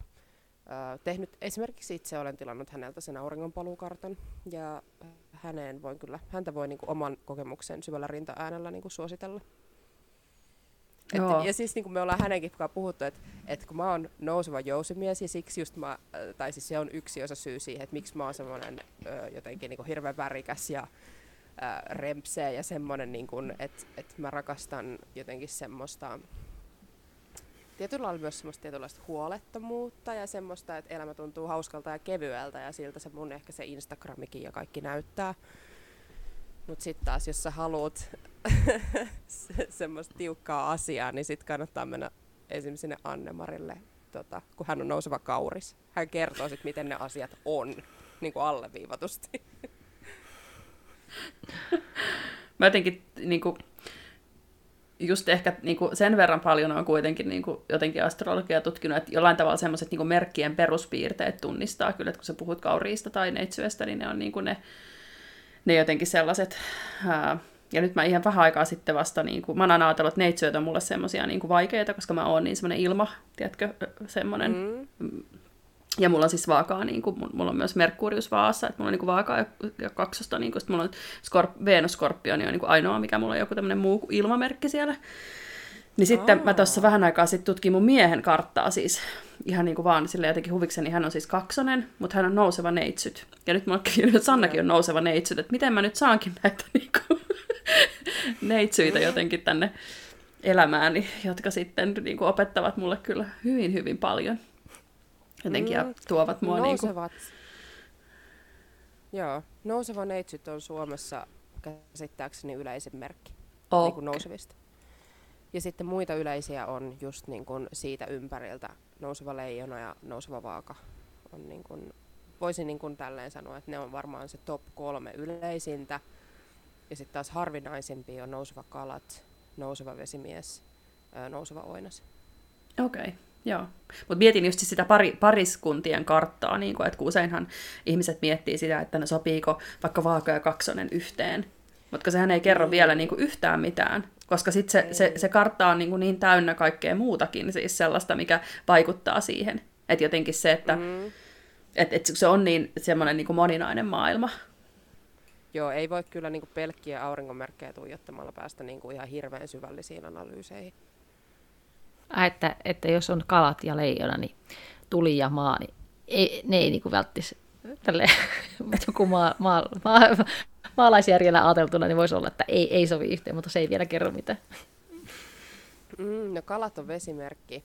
tehnyt, esimerkiksi itse olen tilannut häneltä sen auringonpaluukartan, ja häneen voin kyllä, häntä voi niin kuin oman kokemuksen syvällä rintaäänellä niin kuin suositella. Et, ja siis niin kuin me ollaan hänenkin puhuttu, että, että kun mä oon nouseva jousimies ja siksi just mä, tai siis se on yksi osa syy siihen, että miksi mä oon semmoinen jotenkin niin kuin hirveän värikäs ja äh, rempseä ja semmoinen, niin että et mä rakastan jotenkin semmoista tietyllä lailla myös semmoista tietynlaista huolettomuutta ja semmoista, että elämä tuntuu hauskalta ja kevyeltä ja siltä se mun ehkä se Instagramikin ja kaikki näyttää. Mutta sitten taas, jos sä haluat se, semmoista tiukkaa asiaa, niin sitten kannattaa mennä esimerkiksi sinne Annemarille, tota, kun hän on nouseva kauris. Hän kertoo sitten, miten ne asiat on, niin kuin alleviivatusti. Mä jotenkin niin kuin, just ehkä niin kuin sen verran paljon on kuitenkin niin kuin, jotenkin astrologiaa tutkinut, että jollain tavalla semmoiset niin merkkien peruspiirteet tunnistaa kyllä, että kun sä puhut kauriista tai neitsyöstä, niin ne on niin kuin ne, ne jotenkin sellaiset... Ää, ja nyt mä ihan vähän aikaa sitten vasta, niin kuin, mä oon ajatellut, että neitsyöt on mulle semmoisia niin vaikeita, koska mä oon niin semmoinen ilma, tiedätkö, semmoinen mm. Ja mulla on siis vaakaa, niin kuin, mulla on myös Merkurius vaassa, että mulla on niin kuin vaakaa ja, ja kaksosta, niin kuin, mulla on Skorp- Venus Skorpioni on niin kuin ainoa, mikä mulla on joku tämmöinen muu ilmamerkki siellä. Niin sitten Aa. mä tuossa vähän aikaa sitten tutkin mun miehen karttaa siis ihan niin kuin vaan sille jotenkin huvikseni. Hän on siis kaksonen, mutta hän on nouseva neitsyt. Ja nyt mulla on Sannakin on nouseva neitsyt, että miten mä nyt saankin näitä niin kuin, neitsyitä jotenkin tänne elämääni, jotka sitten niin kuin opettavat mulle kyllä hyvin, hyvin paljon. Jotenkin mm, ja tuovat mua nousevat. Niin kuin... Joo, nouseva neitsyt on Suomessa käsittääkseni yleisin merkki okay. niin kuin nousevista. Ja sitten muita yleisiä on just niin kuin siitä ympäriltä. Nouseva leijona ja nouseva vaaka on niin kuin, voisin niin kuin tälleen sanoa, että ne on varmaan se top kolme yleisintä. Ja sitten taas harvinaisimpia on nouseva kalat, nouseva vesimies, nouseva oinas. Okei, okay, joo. Mutta mietin just sitä pari, pariskuntien karttaa, niin kun, että kun useinhan ihmiset miettii sitä, että ne sopiiko vaikka vaaka ja kaksonen yhteen. Mutta sehän ei kerro mm. vielä niin kuin yhtään mitään, koska sit se, se, se kartta on niin, kuin niin täynnä kaikkea muutakin, siis sellaista, mikä vaikuttaa siihen. Että jotenkin se, että mm. et, et se on niin semmoinen niin kuin moninainen maailma. Joo, ei voi kyllä niin kuin pelkkiä aurinkomerkkejä tuijottamalla päästä niin kuin ihan hirveän syvällisiin analyyseihin. Äh, että, että jos on kalat ja leijona, niin tuli ja maa, niin ei, ne ei niin kuin välttis tälle, joku maa, maa, maa, maalaisjärjellä ajateltuna, niin voisi olla, että ei, ei sovi yhteen, mutta se ei vielä kerro mitään. Mm, no kalat on vesimerkki.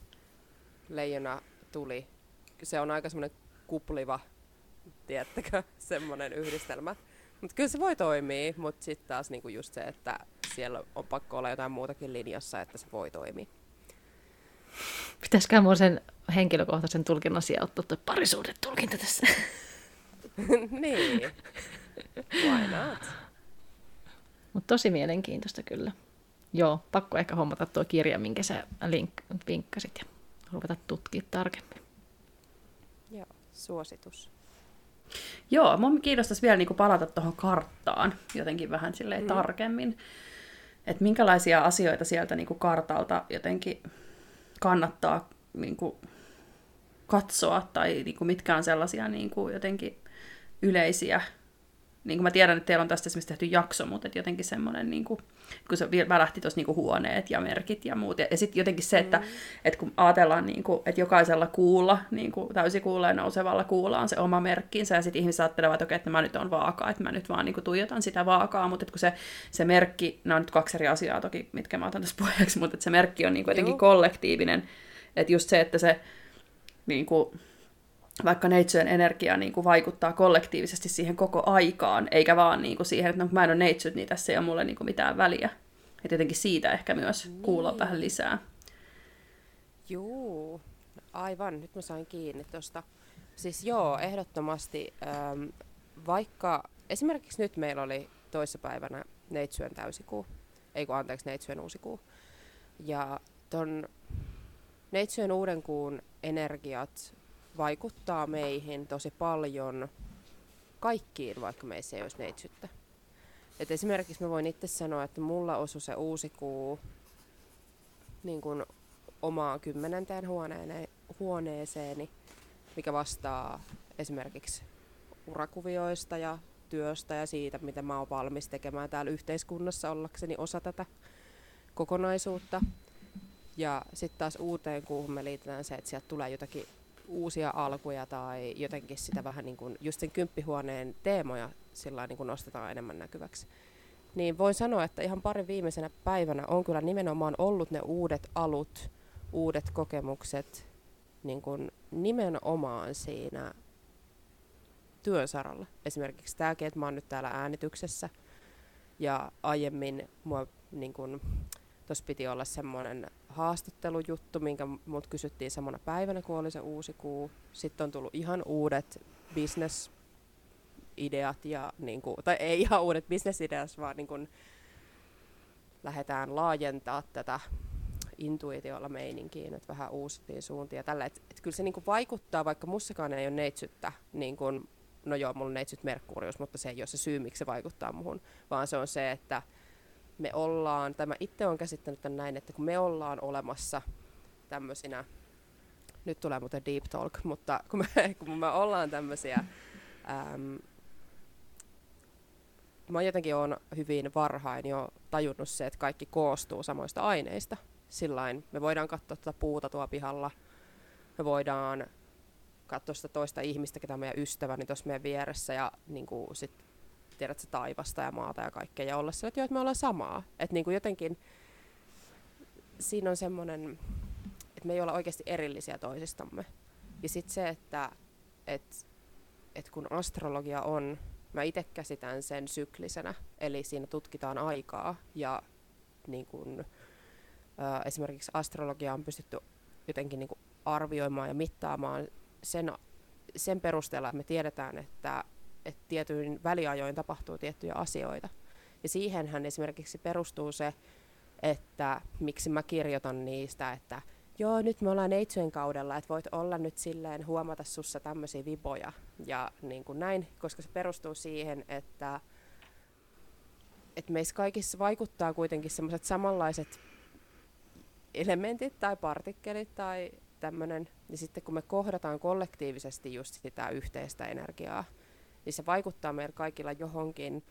Leijona tuli. Se on aika semmoinen kupliva, tiettäkö, semmoinen yhdistelmä. Mutta kyllä se voi toimia, mutta sitten taas niinku just se, että siellä on pakko olla jotain muutakin linjassa, että se voi toimia. Pitäisikö minua sen henkilökohtaisen tulkinnan sijaan ottaa tuo parisuudetulkinta tässä? niin. Why not? Mutta tosi mielenkiintoista kyllä. Joo, pakko ehkä hommata tuo kirja, minkä sä link, vinkkasit ja ruveta tutkimaan tarkemmin. Joo, suositus. Joo, mun kiinnostaisi vielä niinku palata tuohon karttaan jotenkin vähän silleen mm. tarkemmin. Että minkälaisia asioita sieltä niinku kartalta jotenkin kannattaa niinku katsoa tai niinku mitkä on sellaisia niinku jotenkin yleisiä niin kuin mä tiedän, että teillä on tästä esimerkiksi tehty jakso, mutta että jotenkin semmoinen, niin kuin, kun se välähti tuossa niin huoneet ja merkit ja muut. Ja, ja sitten jotenkin se, että, mm. että kun ajatellaan, niin kuin, että jokaisella kuulla, niin kuin täysikuulla ja nousevalla kuulla on se oma merkkinsä, ja sitten ihmiset ajattelevat, että okei, että mä nyt on vaaka, että mä nyt vaan niin kuin, tuijotan sitä vaakaa, mutta että kun se, se merkki, nämä on nyt kaksi eri asiaa toki, mitkä mä otan tässä puheeksi, mutta että se merkki on niin kuin, jotenkin Joo. kollektiivinen, että just se, että se niin kuin, vaikka neitsyön energia niin kuin vaikuttaa kollektiivisesti siihen koko aikaan, eikä vaan niin kuin siihen, että no, mä en ole neitsyt, niin tässä ei ole mulle niin kuin mitään väliä. Että jotenkin siitä ehkä myös niin. kuulla vähän lisää. Joo, aivan. Nyt mä sain kiinni tuosta. Siis joo, ehdottomasti. Ähm, vaikka esimerkiksi nyt meillä oli toissapäivänä neitsyön täysikuu, ei kun anteeksi, neitsyön uusikuu. Ja ton neitsyön uuden kuun energiat vaikuttaa meihin tosi paljon kaikkiin, vaikka meissä ei olisi neitsyttä. Et esimerkiksi mä voin itse sanoa, että mulla osui se uusi kuu niin kuin omaa kymmenenteen huoneene, huoneeseeni, mikä vastaa esimerkiksi urakuvioista ja työstä ja siitä, mitä mä oon valmis tekemään täällä yhteiskunnassa ollakseni osa tätä kokonaisuutta. Ja sitten taas uuteen kuuhun me liitetään se, että sieltä tulee jotakin uusia alkuja tai jotenkin sitä vähän niin kuin just sen kymppihuoneen teemoja sillä niin kuin nostetaan enemmän näkyväksi. Niin voin sanoa, että ihan parin viimeisenä päivänä on kyllä nimenomaan ollut ne uudet alut, uudet kokemukset niin kuin nimenomaan siinä työn saralla. Esimerkiksi tämäkin, että mä oon nyt täällä äänityksessä ja aiemmin mua niin kuin, Tuossa piti olla semmoinen haastattelujuttu, minkä mut kysyttiin samana päivänä, kun oli se uusi kuu. Sitten on tullut ihan uudet business ideat, ja, niin kuin, tai ei ihan uudet business-ideat, vaan niin kuin, lähdetään laajentaa tätä intuitiolla meininkiin, että vähän uusiin suuntiin tällä. Et, et kyllä se niin kuin vaikuttaa, vaikka mussakaan ei ole neitsyttä, niin kuin, no joo, mulla on neitsyt Merkurius, mutta se ei ole se syy, miksi se vaikuttaa muhun, vaan se on se, että me ollaan, tai mä itse olen käsittänyt tämän näin, että kun me ollaan olemassa tämmöisinä, nyt tulee muuten deep talk, mutta kun me, kun me ollaan tämmöisiä, äm, mä jotenkin olen hyvin varhain jo tajunnut se, että kaikki koostuu samoista aineista. Sillain me voidaan katsoa tuota puuta tuo pihalla, me voidaan katsoa sitä toista ihmistä, ketä on meidän ystävä, niin tuossa meidän vieressä ja niin kuin sit, tiedät taivasta ja maata ja kaikkea ja olla sillä, että, jo, että me ollaan samaa. Että niin kuin jotenkin siinä on semmoinen, että me ei olla oikeasti erillisiä toisistamme. Ja sitten se, että et, et kun astrologia on, mä itse käsitän sen syklisenä, eli siinä tutkitaan aikaa ja niin kun, ä, esimerkiksi astrologia on pystytty jotenkin niin arvioimaan ja mittaamaan sen, sen perusteella, että me tiedetään, että, että tietyin väliajoin tapahtuu tiettyjä asioita. Ja siihenhän esimerkiksi perustuu se, että miksi mä kirjoitan niistä, että joo, nyt me ollaan neitsyön kaudella, että voit olla nyt silleen huomata sussa tämmöisiä viboja ja niin kuin näin, koska se perustuu siihen, että, että meissä kaikissa vaikuttaa kuitenkin semmoiset samanlaiset elementit tai partikkelit tai tämmöinen, niin sitten kun me kohdataan kollektiivisesti just sitä yhteistä energiaa, niin se vaikuttaa meillä kaikilla johonkin,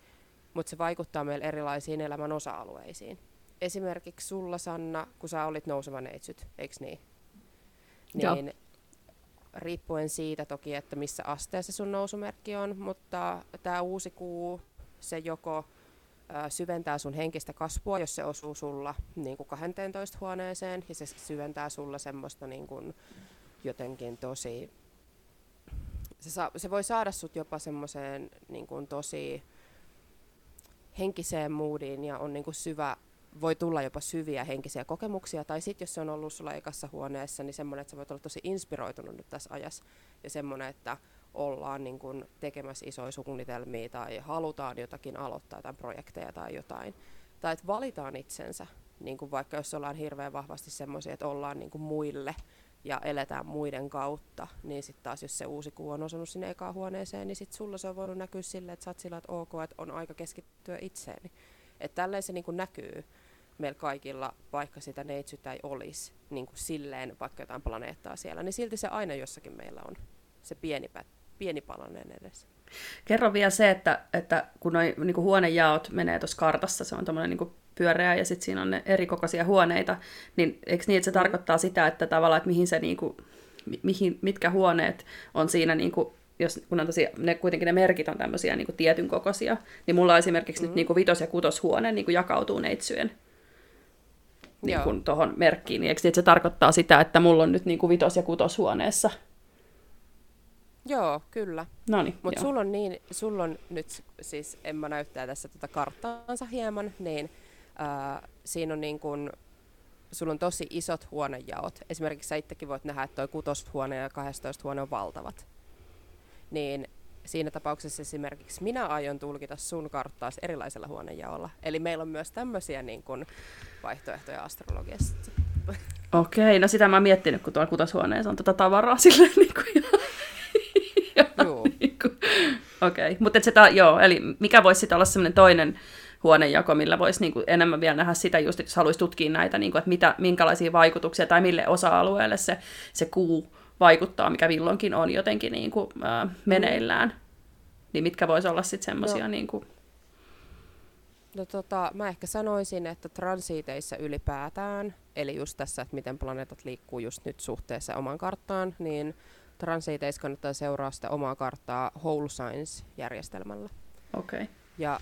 mutta se vaikuttaa meillä erilaisiin elämän osa-alueisiin esimerkiksi sulla, Sanna, kun sä olit nouseva neitsyt, eikö niin? Niin Joo. riippuen siitä toki, että missä asteessa sun nousumerkki on, mutta tämä uusi kuu, se joko syventää sun henkistä kasvua, jos se osuu sulla niin kuin 12 huoneeseen, ja se syventää sulla semmoista niin kuin, jotenkin tosi... Se, saa, se voi saada sut jopa semmoiseen niin kuin tosi henkiseen moodiin ja on niin kuin syvä voi tulla jopa syviä henkisiä kokemuksia, tai sitten jos se on ollut sulla ekassa huoneessa, niin semmoinen, että sä voit olla tosi inspiroitunut nyt tässä ajassa, ja semmoinen, että ollaan niin kun tekemässä isoja suunnitelmia tai halutaan jotakin aloittaa, jotain projekteja tai jotain. Tai että valitaan itsensä, niin kuin vaikka jos ollaan hirveän vahvasti semmoisia, että ollaan niin kuin muille ja eletään muiden kautta, niin sitten taas jos se uusi kuu on osunut sinne ekaan huoneeseen, niin sitten sulla se on voinut näkyä silleen, että sä oot sillä, että ok, että on aika keskittyä itseeni. Että tälleen se niin kuin näkyy meillä kaikilla, vaikka sitä neitsyttä ei olisi, niin kuin silleen vaikka jotain planeettaa siellä, niin silti se aina jossakin meillä on se pieni, pieni palanen edessä. Kerro vielä se, että, että kun noi niin kuin huonejaot menee tuossa kartassa, se on tämmöinen niin pyöreä ja sitten siinä on ne eri kokoisia huoneita, niin eikö niin, että se tarkoittaa sitä, että tavallaan, että mihin se, niin kuin, mihin, mitkä huoneet on siinä niin kuin jos, kun on tosi, ne, kuitenkin ne merkit on tämmöisiä niin kuin tietyn kokoisia, niin mulla esimerkiksi mm. nyt niin kuin vitos- ja kutoshuone niin kuin jakautuu neitsyön niin kuin tuohon merkkiin. Niin eikö se tarkoittaa sitä, että mulla on nyt niin kuin vitos- ja kutoshuoneessa? Joo, kyllä. Mutta sulla on, niin, sulla on nyt, siis Emma näyttää tässä tätä tota karttaansa hieman, niin siinä on niin kuin, sulla on tosi isot huonejaot. Esimerkiksi sä itsekin voit nähdä, että toi kutoshuone ja 12 huone on valtavat niin siinä tapauksessa esimerkiksi minä aion tulkita sun karttaa erilaisella huonejaolla. Eli meillä on myös tämmöisiä niin kuin, vaihtoehtoja astrologiassa. Okei, no sitä mä oon miettinyt, kun tuolla kutoshuoneessa on tätä tavaraa silleen niin kuin, Joo. niin kuin, Okei, mutta se ta- joo, eli mikä voisi sitten olla semmoinen toinen huonejako, millä voisi niin kuin enemmän vielä nähdä sitä just, jos haluaisi tutkia näitä, niin kuin, että mitä, minkälaisia vaikutuksia tai mille osa-alueelle se, se kuu vaikuttaa, mikä milloinkin on jotenkin niin kuin, ää, meneillään. Niin mitkä voisi olla sitten semmoisia... No. Niin kuin... no tota, mä ehkä sanoisin, että transiteissa ylipäätään, eli just tässä, että miten planeetat liikkuu just nyt suhteessa omaan karttaan, niin transiteissa kannattaa seuraa sitä omaa karttaa Whole Science-järjestelmällä. Okei. Okay. Ja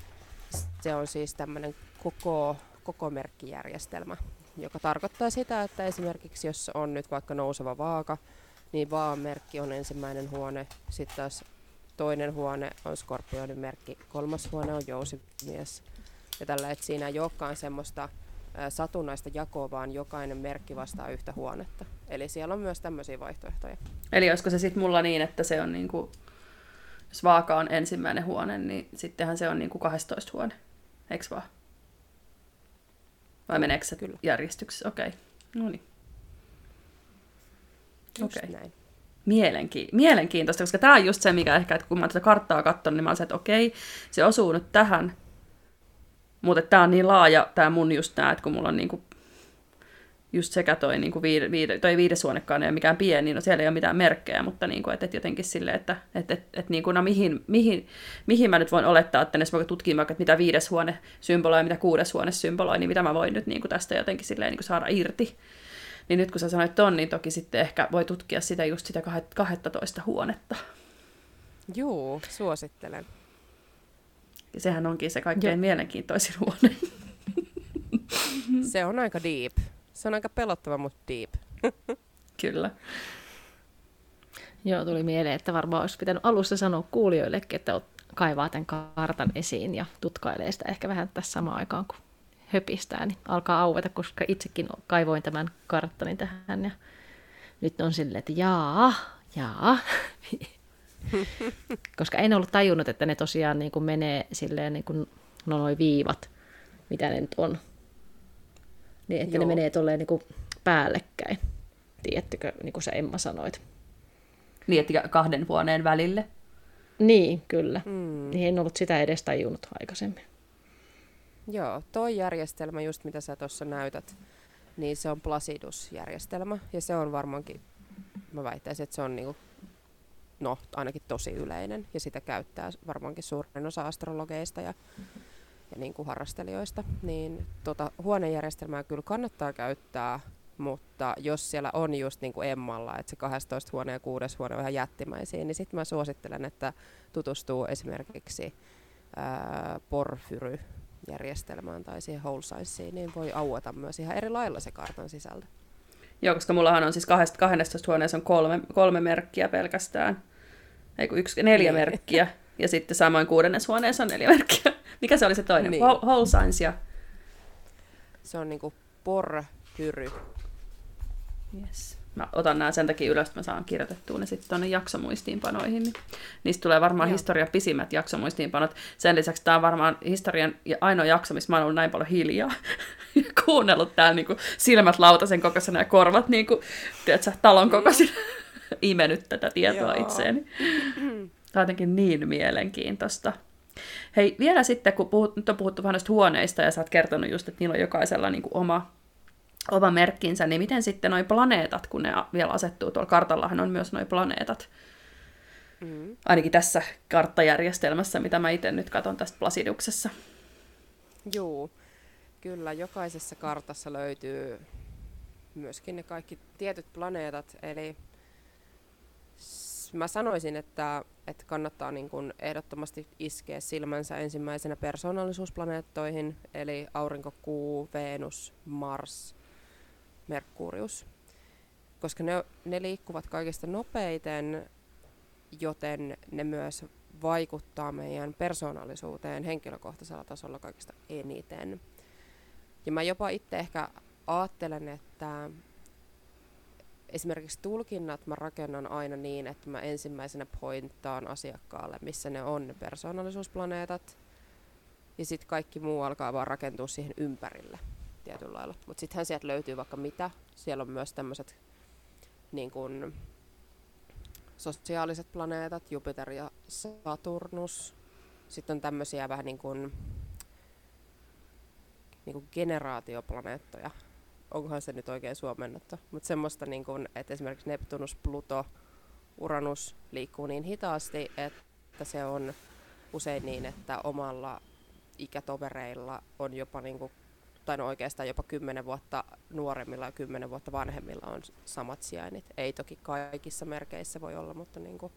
se on siis tämmöinen koko, koko merkkijärjestelmä, joka tarkoittaa sitä, että esimerkiksi jos on nyt vaikka nouseva vaaka, niin vaan merkki on ensimmäinen huone. Sitten taas toinen huone on skorpionin merkki, kolmas huone on jousimies. Ja tällä, että siinä ei olekaan semmoista satunnaista jakoa, vaan jokainen merkki vastaa yhtä huonetta. Eli siellä on myös tämmöisiä vaihtoehtoja. Eli olisiko se sitten mulla niin, että se on niinku, jos vaaka on ensimmäinen huone, niin sittenhän se on niinku 12 huone, eikö vaan? Vai meneekö se Kyllä. järjestyksessä? Okei, okay. no niin. Just okay. näin. Mielenki- mielenkiintoista, koska tämä on just se, mikä ehkä, että kun mä tätä karttaa katson, niin mä olen se, että okei, se osuu nyt tähän, mutta tämä on niin laaja, tämä mun just tämä, että kun mulla on niinku just sekä toi, niin kuin viide, viide, toi viides huonekaan ei ole mikään pieni, no siellä ei ole mitään merkkejä, mutta niin kuin, että, että jotenkin sille, että että, että, että niin kuin, no mihin, mihin, mihin mä nyt voin olettaa, että jos mä tutkin vaikka, että mitä viides huone symboloi ja mitä kuudes huone symboloi, niin mitä mä voin nyt niin kuin tästä jotenkin silleen, niin kuin saada irti. Niin nyt kun sä sanoit ton, niin toki sitten ehkä voi tutkia sitä just sitä 12 huonetta. Juu, suosittelen. Ja sehän onkin se kaikkein Joo. mielenkiintoisin huone. Se on aika deep. Se on aika pelottava, mutta deep. Kyllä. Joo, tuli mieleen, että varmaan olisi pitänyt alussa sanoa kuulijoillekin, että kaivaa tämän kartan esiin ja tutkailee sitä ehkä vähän tässä samaan aikaan, kun höpistää, niin alkaa aueta, koska itsekin kaivoin tämän karttani tähän ja nyt on silleen, että jaa, jaa. koska en ollut tajunnut, että ne tosiaan niin kuin menee silleen niin kuin, no noi viivat, mitä ne nyt on. Niin, että Joo. ne menee tolleen niin kuin päällekkäin. Tiedättekö, niin kuin sä Emma sanoit. Niin, että kahden huoneen välille. Niin, kyllä. Mm. Niin en ollut sitä edes tajunnut aikaisemmin. Joo, toi järjestelmä, just mitä sä tuossa näytät, niin se on Placidus-järjestelmä. Ja se on varmaankin, mä väittäisin, että se on niinku, no, ainakin tosi yleinen. Ja sitä käyttää varmaankin suurin osa astrologeista ja, ja niin kuin harrastelijoista. Niin tota, huonejärjestelmää kyllä kannattaa käyttää, mutta jos siellä on just niin kuin Emmalla, että se 12 huone ja 6 huone on ihan jättimäisiä, niin sitten mä suosittelen, että tutustuu esimerkiksi ää, Porfyry järjestelmään tai siihen whole sizeen, niin voi aueta myös ihan eri lailla se kartan sisältö. Joo, koska mullahan on siis 12 huoneessa on kolme, kolme merkkiä pelkästään. Ei kun yksi, neljä niin. merkkiä. Ja sitten samoin kuudennes huoneessa on neljä merkkiä. Mikä se oli se toinen? Niin. Whole signs ja... Se on niinku por, hyry. Yes. Mä otan nämä sen takia ylös, että mä saan kirjoitettua ne sitten tuonne jaksomuistiinpanoihin. Niin niistä tulee varmaan Joo. historian pisimmät jaksomuistiinpanot. Sen lisäksi tämä on varmaan historian ainoa jakso, missä mä oon ollut näin paljon hiljaa. ja kuunnellut täällä niinku silmät lautasen kokoisena ja korvat niinku, tiedätkö, talon kokoisina. Mm. imenyt tätä tietoa Joo. itseeni. Tämä on jotenkin niin mielenkiintoista. Hei, vielä sitten, kun puhut, nyt on puhuttu vähän näistä huoneista ja sä oot kertonut just, että niillä on jokaisella niin kuin oma oma merkkinsä, niin miten sitten nuo planeetat, kun ne vielä asettuu, tuolla kartallahan on myös nuo planeetat, mm. ainakin tässä karttajärjestelmässä, mitä mä itse nyt katson tästä Plasiduksessa. Joo, kyllä jokaisessa kartassa löytyy myöskin ne kaikki tietyt planeetat, eli mä sanoisin, että, että kannattaa niin kuin ehdottomasti iskeä silmänsä ensimmäisenä persoonallisuusplaneettoihin, eli aurinko, kuu, Venus, Mars, Merkurius, koska ne, ne liikkuvat kaikista nopeiten, joten ne myös vaikuttaa meidän persoonallisuuteen henkilökohtaisella tasolla kaikista eniten. Ja mä jopa itse ehkä ajattelen, että esimerkiksi tulkinnat mä rakennan aina niin, että mä ensimmäisenä pointtaan asiakkaalle, missä ne on ne persoonallisuusplaneetat, ja sitten kaikki muu alkaa vaan rakentua siihen ympärille tietyllä lailla. Mutta sittenhän sieltä löytyy vaikka mitä. Siellä on myös tämmöiset niin kuin, sosiaaliset planeetat, Jupiter ja Saturnus. Sitten on tämmöisiä vähän niin kuin, niin kuin generaatioplaneettoja. Onkohan se nyt oikein suomennettu? Mutta semmoista, niin kuin, että esimerkiksi Neptunus, Pluto, Uranus liikkuu niin hitaasti, että se on usein niin, että omalla ikätovereilla on jopa niin kuin tai no oikeastaan jopa 10 vuotta nuoremmilla ja 10 vuotta vanhemmilla on samat sijainnit. Ei toki kaikissa merkeissä voi olla, mutta niin kuin,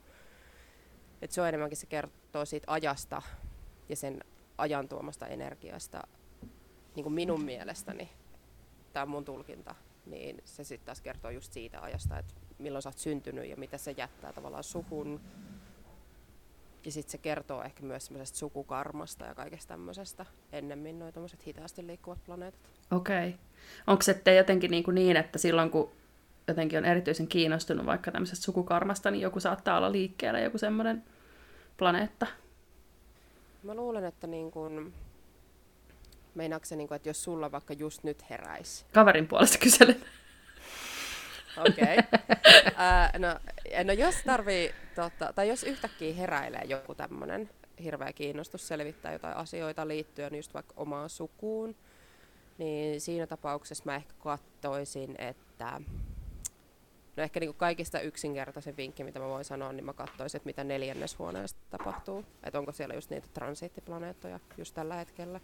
että se on enemmänkin se kertoo siitä ajasta ja sen ajan tuomasta energiasta. Niin kuin minun mielestäni, tämä mun tulkinta, niin se sitten taas kertoo just siitä ajasta, että milloin sä oot syntynyt ja mitä se jättää tavallaan suhun ja sitten se kertoo ehkä myös semmoisesta sukukarmasta ja kaikesta tämmöisestä ennemmin noin tämmöiset hitaasti liikkuvat planeetat. Okei. Okay. Onko se jotenkin niin, kuin niin, että silloin kun jotenkin on erityisen kiinnostunut vaikka tämmöisestä sukukarmasta, niin joku saattaa olla liikkeellä, joku semmoinen planeetta? Mä luulen, että niin kuin, meinaatko se, niin kuin, että jos sulla vaikka just nyt heräisi? Kaverin puolesta kyselen. Okei. Okay. Uh, no, no jos tarvii, tota, tai jos yhtäkkiä heräilee joku tämmöinen hirveä kiinnostus selvittää jotain asioita liittyen just vaikka omaan sukuun, niin siinä tapauksessa mä ehkä katsoisin, että No ehkä niin kaikista yksinkertaisen vinkki, mitä mä voin sanoa, niin mä katsoisin, että mitä neljänneshuoneesta tapahtuu. Että onko siellä just niitä transiittiplaneettoja just tällä hetkellä.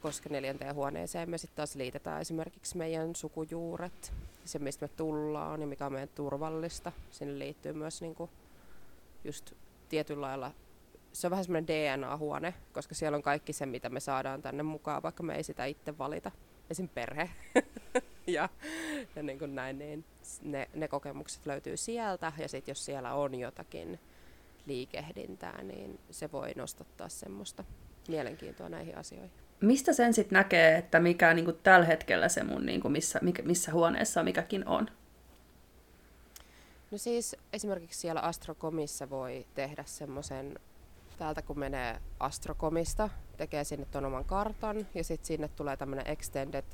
Koska neljänteen huoneeseen me sitten taas liitetään esimerkiksi meidän sukujuuret, se mistä me tullaan ja mikä on meidän turvallista. Sinne liittyy myös niin kuin just tietyllä lailla, se on vähän semmoinen DNA-huone, koska siellä on kaikki se, mitä me saadaan tänne mukaan, vaikka me ei sitä itse valita. Esim. perhe ja, ja niin kuin näin, niin ne, ne kokemukset löytyy sieltä. Ja sitten jos siellä on jotakin liikehdintää, niin se voi nostattaa semmoista mielenkiintoa näihin asioihin. Mistä sen sitten näkee, että mikä niin kuin tällä hetkellä se mun, niin kuin missä, missä huoneessa mikäkin on? No siis esimerkiksi siellä Astrokomissa voi tehdä semmoisen, täältä kun menee Astrokomista, tekee sinne tuon oman kartan ja sitten sinne tulee tämmöinen Extended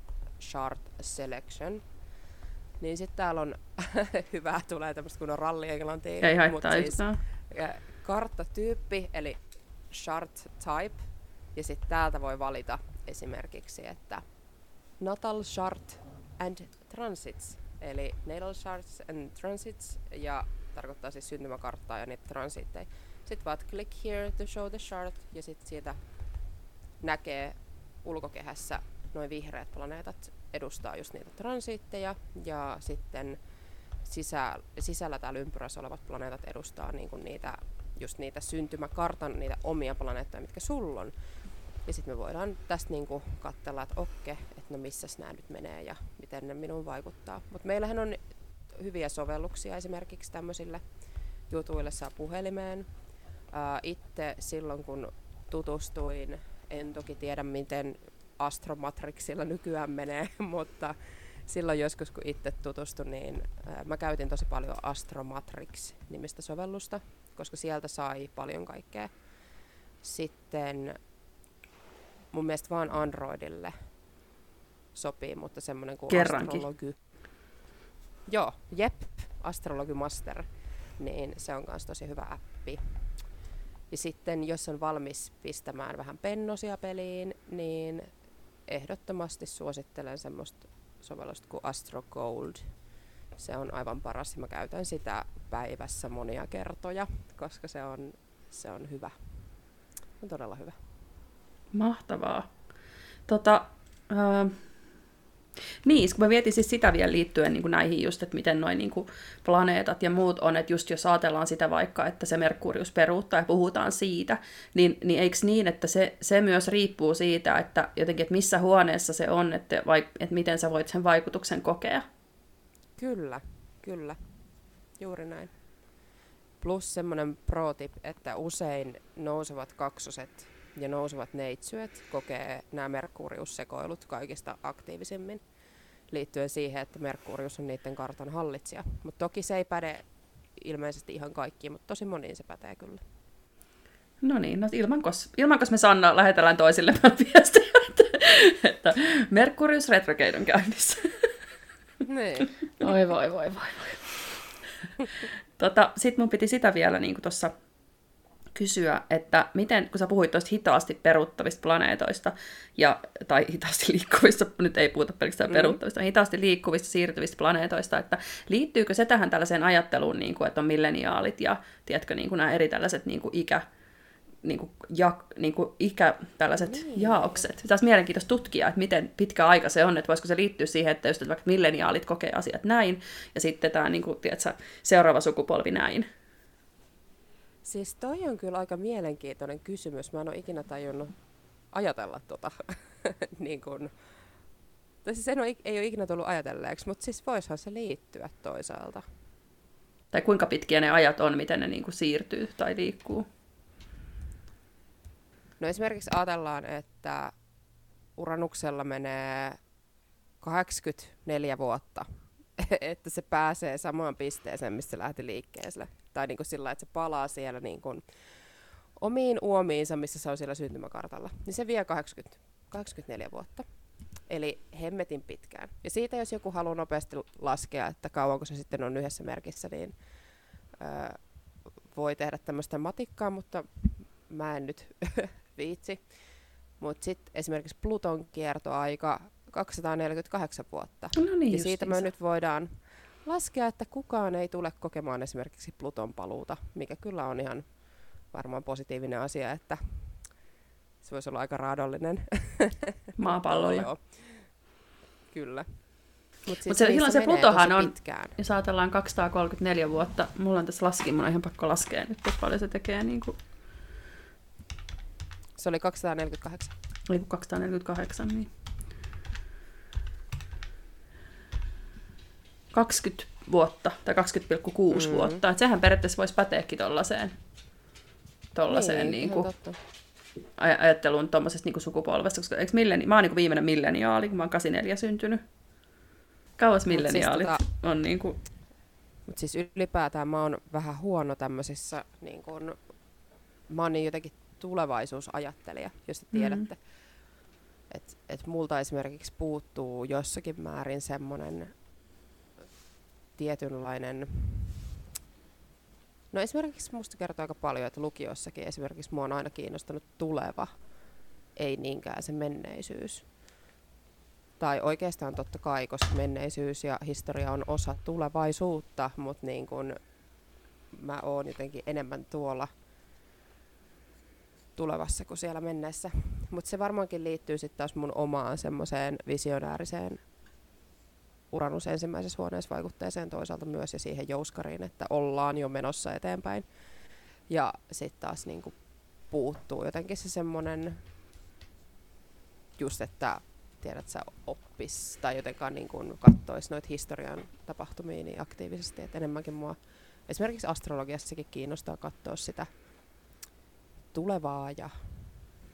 Chart Selection. Niin sitten täällä on hyvää, tulee tämmöistä kun on ralli englantia. Ei haittaa siis, Karttatyyppi, eli chart type. Ja sitten täältä voi valita esimerkiksi, että natal chart and transits. Eli natal charts and transits, ja tarkoittaa siis syntymäkarttaa ja niitä transitteja. Sitten vaan click here to show the chart, ja sitten siitä näkee ulkokehässä noin vihreät planeetat edustaa just niitä transiitteja ja sitten sisä, sisällä täällä ympyrässä olevat planeetat edustaa niinku niitä, just niitä syntymäkartan, niitä omia planeettoja, mitkä sulla on. Ja sitten me voidaan tästä niinku katsella, että okke, että no missä nämä nyt menee ja miten ne minun vaikuttaa. Mutta meillähän on hyviä sovelluksia esimerkiksi tämmöisille jutuille saa puhelimeen. itse silloin kun tutustuin, en toki tiedä miten Astromatrixilla nykyään menee, mutta silloin joskus kun itse tutustuin, niin mä käytin tosi paljon Astromatrix-nimistä sovellusta, koska sieltä sai paljon kaikkea. Sitten mun mielestä vaan Androidille sopii, mutta semmoinen kuin Kerrankin. Astrology. Joo, jep, Astrology Master, niin se on myös tosi hyvä appi. Ja sitten jos on valmis pistämään vähän pennosia peliin, niin ehdottomasti suosittelen semmoista sovellusta kuin Astro Gold. Se on aivan paras mä käytän sitä päivässä monia kertoja, koska se on, se on hyvä. On todella hyvä. Mahtavaa. Tota, äh, niin, kun mä mietin siis sitä vielä liittyen niin kuin näihin just, että miten noin niin planeetat ja muut on, että just jos ajatellaan sitä vaikka, että se Merkurius peruuttaa ja puhutaan siitä, niin, niin eikö niin, että se, se myös riippuu siitä, että jotenkin, että missä huoneessa se on, että, vaik, että miten sä voit sen vaikutuksen kokea? Kyllä, kyllä. Juuri näin. Plus semmoinen pro tip, että usein nousevat kaksoset ja nousevat neitsyöt kokee nämä Merkuriussekoilut kaikista aktiivisimmin liittyen siihen, että Merkurius on niiden kartan hallitsija. Mutta toki se ei päde ilmeisesti ihan kaikkiin, mutta tosi moniin se pätee kyllä. No niin, no ilmankos, ilmankos me Sanna lähetellään toisille viestejä, että, että Merkurius retrograde on käynnissä. Niin. Oi voi voi voi voi. Tota, Sitten mun piti sitä vielä niin tuossa kysyä, että miten, kun sä puhuit tuosta hitaasti peruuttavista planeetoista, ja, tai hitaasti liikkuvista, nyt ei puhuta pelkästään mm. peruuttavista, hitaasti liikkuvista, siirtyvistä planeetoista, että liittyykö se tähän tällaiseen ajatteluun, niin kuin, että on milleniaalit ja tiedätkö, niin kuin nämä eri tällaiset niin kuin ikä, niin kuin, ja, niin kuin ikä, tällaiset niin. jaokset. Tässä mielenkiintoista tutkia, että miten pitkä aika se on, että voisiko se liittyä siihen, että just että vaikka milleniaalit kokee asiat näin, ja sitten tämä niin kuin, tiedätkö, seuraava sukupolvi näin. Siis toi on kyllä aika mielenkiintoinen kysymys. Mä en ole ikinä tajunnut ajatella tota. niin kun, tai siis en ole, ei ole ikinä tullut ajatelleeksi, mutta siis voisihan se liittyä toisaalta. Tai kuinka pitkiä ne ajat on, miten ne niin kuin siirtyy tai liikkuu? No esimerkiksi ajatellaan, että uranuksella menee 84 vuotta, että se pääsee samaan pisteeseen, missä se lähti liikkeelle tai niin kuin sillä että se palaa siellä niin kuin omiin uomiinsa, missä se on siellä syntymäkartalla, niin se vie 80, 84 vuotta. Eli hemmetin pitkään. Ja siitä, jos joku haluaa nopeasti laskea, että kauanko se sitten on yhdessä merkissä, niin öö, voi tehdä tämmöistä matikkaa, mutta mä en nyt viitsi. Mutta sitten esimerkiksi Pluton kiertoaika 248 vuotta. No niin, ja siitä me nyt voidaan laskea, että kukaan ei tule kokemaan esimerkiksi Pluton paluuta, mikä kyllä on ihan varmaan positiivinen asia, että se voisi olla aika raadollinen. Maapallolle. Joo. Kyllä. Mutta siis Mut se- silloin se Plutohan on- Pitkään. Jos ajatellaan 234 vuotta, mulla on tässä laskin, mun on ihan pakko laskea nyt, että paljon se tekee niin kuin, Se oli 248. ei kun 248, niin 20 vuotta tai 20,6 Mm. vuotta. Et sehän periaatteessa voisi päteäkin tollaiseen, tollaiseen niin, niin kuin, aj- ajatteluun tuommoisesta niin sukupolvesta, koska eikö milleni, mä oon niin viimeinen milleniaali, kun mä oon 84 syntynyt. Kauas milleniaalit tota- on niin kuin, Mutta siis ylipäätään mä oon vähän huono tämmöisissä, niin kun, mä oon niin jotenkin tulevaisuusajattelija, jos te Mm. tiedätte. Mm. Että et multa esimerkiksi puuttuu jossakin määrin semmoinen tietynlainen... No esimerkiksi musta kertoo aika paljon, että lukiossakin esimerkiksi mua on aina kiinnostanut tuleva, ei niinkään se menneisyys. Tai oikeastaan totta kai, koska menneisyys ja historia on osa tulevaisuutta, mutta niin kun mä oon jotenkin enemmän tuolla tulevassa kuin siellä menneessä. Mutta se varmaankin liittyy sitten taas mun omaan semmoiseen visionääriseen Uranus ensimmäisessä huoneessa vaikutteeseen toisaalta myös ja siihen jouskariin, että ollaan jo menossa eteenpäin. Ja sitten taas niinku puuttuu jotenkin se semmoinen just, että tiedät sä oppis tai jotenkaan niin kuin kattois noita historian tapahtumia niin aktiivisesti, että enemmänkin mua esimerkiksi astrologiassakin kiinnostaa katsoa sitä tulevaa ja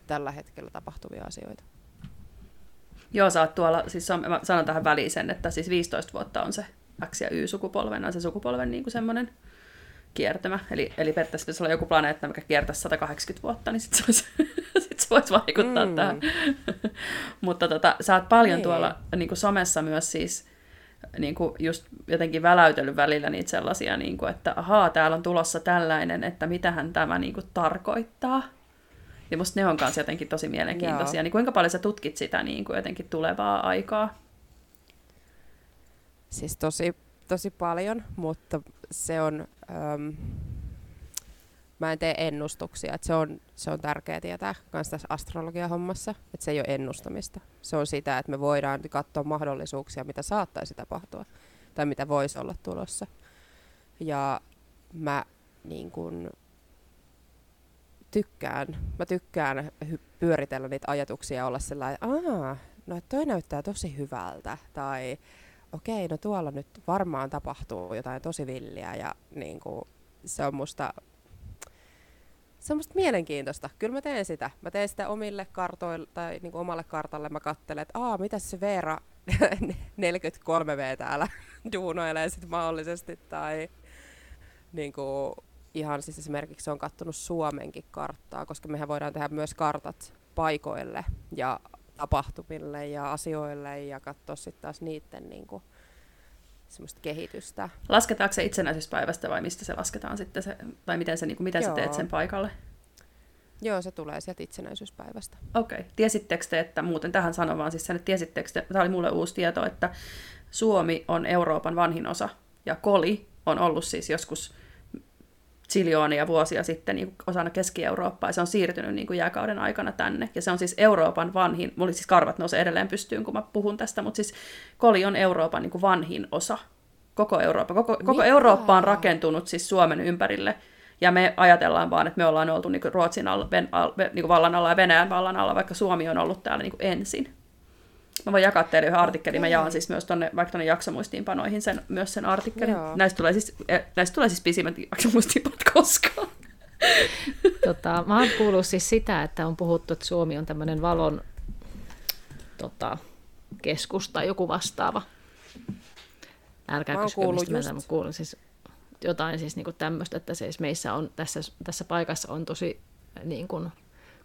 tällä hetkellä tapahtuvia asioita. Joo, sä oot tuolla, siis on, mä sanon tähän väliin sen, että siis 15 vuotta on se X- ja Y-sukupolven, on se sukupolven niin kuin semmoinen kiertämä. Eli, eli periaatteessa pitäisi olla joku planeetta, mikä kiertäisi 180 vuotta, niin sitten se, voisi, sit se voisi vaikuttaa Mm. tähän. Mutta tota, sä oot paljon Niin. tuolla niin kuin somessa myös siis niin kuin just jotenkin väläytellyt välillä niitä sellaisia, niin kuin, että ahaa, täällä on tulossa tällainen, että mitähän tämä niin kuin tarkoittaa. Ja musta ne on kanssa jotenkin tosi mielenkiintoisia. Joo. Niin kuinka paljon sä tutkit sitä niin kuin jotenkin tulevaa aikaa? Siis tosi, tosi paljon, mutta se on... Öm, mä en tee ennustuksia, että se on, se on tärkeää tietää myös tässä astrologia-hommassa, että se ei ole ennustamista. Se on sitä, että me voidaan katsoa mahdollisuuksia, mitä saattaisi tapahtua tai mitä voisi olla tulossa. Ja mä niin kun, tykkään, mä tykkään hy- pyöritellä niitä ajatuksia ja olla sellainen, aah, no toi näyttää tosi hyvältä, tai okei, no tuolla nyt varmaan tapahtuu jotain tosi villiä, ja niin kuin, se on musta se on musta mielenkiintoista. Kyllä mä teen sitä. Mä teen sitä omille kartoille tai niin kuin omalle kartalle. Mä katselen, että aa, mitä se Veera 43V täällä duunoilee sit mahdollisesti. Tai niin kuin, ihan siis esimerkiksi on kattonut Suomenkin karttaa, koska mehän voidaan tehdä myös kartat paikoille ja tapahtumille ja asioille ja katsoa sitten taas niiden niin kuin, semmoista kehitystä. Lasketaanko se itsenäisyyspäivästä vai mistä se lasketaan sitten, se, tai miten, se, niin kuin, miten sä teet Joo. sen paikalle? Joo, se tulee sieltä itsenäisyyspäivästä. Okei. Okay. Tiesittekö te, että muuten tähän sanon vaan siis sen, että tiesittekö te, tämä oli mulle uusi tieto, että Suomi on Euroopan vanhin osa ja Koli on ollut siis joskus siljoonia vuosia sitten niin osana Keski-Eurooppaa ja se on siirtynyt niin kuin jääkauden aikana tänne. Ja se on siis Euroopan vanhin, mulla siis karvat nousee edelleen pystyyn, kun mä puhun tästä, mutta siis Koli on Euroopan niin kuin vanhin osa. Koko Eurooppa. Koko, koko? Eurooppa on rakentunut siis Suomen ympärille. Ja me ajatellaan vaan, että me ollaan oltu niin kuin Ruotsin alla, ven, al, niin kuin vallan alla ja Venäjän vallan alla, vaikka Suomi on ollut täällä niin kuin ensin. Mä voin jakaa teille yhden artikkelin. Mä jaan siis myös tonne, vaikka tonne jaksomuistiinpanoihin sen, myös sen artikkelin. Joo. Näistä tulee, siis, eh, näistä tulee siis pisimmät jaksomuistiinpanot koskaan. Tota, mä oon kuullut siis sitä, että on puhuttu, että Suomi on tämmöinen valon tota, keskus tai joku vastaava. Älkää Mä kysykö, mistä mä just- tämän kuulin. Siis jotain siis niinku tämmöistä, että siis meissä on tässä, tässä paikassa on tosi niin kuin,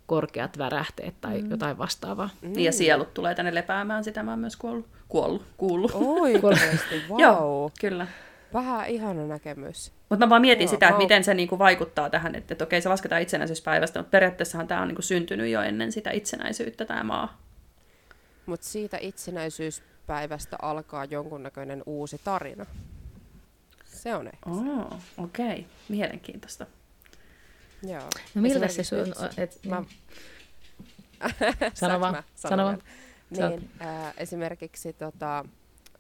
korkeat värähteet tai mm. jotain vastaavaa. Mm. Ja sielut tulee tänne lepäämään, sitä mä oon myös kuollut. Kuollut, kuullut. Oikeasti, wow. Joo, kyllä. Vähän ihana näkemys. Mutta mä vaan mietin Joo, sitä, että miten se niinku vaikuttaa tähän, että, että okei se lasketaan itsenäisyyspäivästä, mutta periaatteessahan tämä on niinku syntynyt jo ennen sitä itsenäisyyttä tämä maa. Mutta siitä itsenäisyyspäivästä alkaa jonkunnäköinen uusi tarina. Se on ehkä. Oh, okei, okay. mielenkiintoista. Joo. No millä se sun... nyt- Et, Mä... Sano Saanko vaan, sano vaan. Niin, äh, esimerkiksi tota,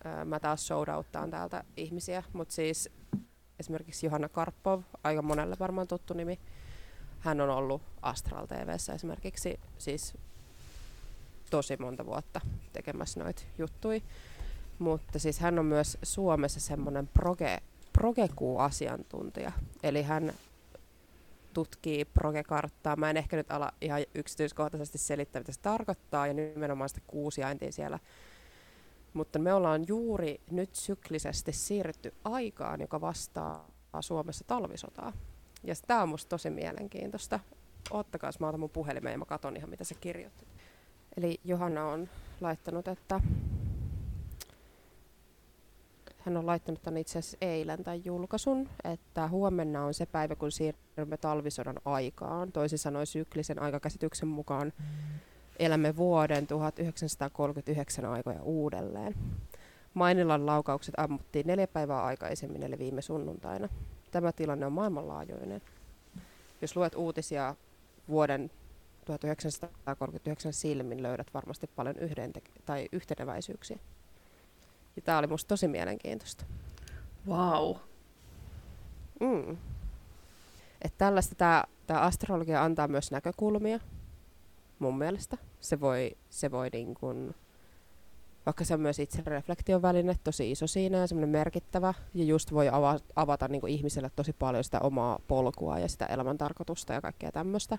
äh, mä taas showdouttaan täältä ihmisiä, mutta siis esimerkiksi Johanna Karpov, aika monelle varmaan tuttu nimi, hän on ollut Astral TVssä esimerkiksi siis tosi monta vuotta tekemässä noita juttui. Mutta siis hän on myös Suomessa semmoinen proge, progekuu-asiantuntija. Eli hän tutkii progekarttaa. Mä en ehkä nyt ala ihan yksityiskohtaisesti selittää, mitä se tarkoittaa, ja nimenomaan sitä kuusiaintia siellä. Mutta me ollaan juuri nyt syklisesti siirrytty aikaan, joka vastaa Suomessa talvisotaa. Ja tämä on musta tosi mielenkiintoista. Ottakaa, mä otan mun puhelimeen ja mä katon ihan, mitä se kirjoitti. Eli Johanna on laittanut, että hän on laittanut tänne itse asiassa eilen tämän julkaisun, että huomenna on se päivä, kun siirrymme talvisodan aikaan. Toisin sanoen syklisen aikakäsityksen mukaan elämme vuoden 1939 aikoja uudelleen. Mainilan laukaukset ammuttiin neljä päivää aikaisemmin, eli viime sunnuntaina. Tämä tilanne on maailmanlaajuinen. Jos luet uutisia vuoden 1939 silmin, löydät varmasti paljon yhdente- tai yhteneväisyyksiä. Ja tämä oli musta tosi mielenkiintoista. Wow. Mm. Et tällaista tämä astrologia antaa myös näkökulmia, mun mielestä. Se voi, se voi niin kun, vaikka se on myös itsereflektion väline, tosi iso siinä ja semmoinen merkittävä, ja just voi ava, avata niin ihmiselle tosi paljon sitä omaa polkua ja sitä elämän tarkoitusta ja kaikkea tämmöistä.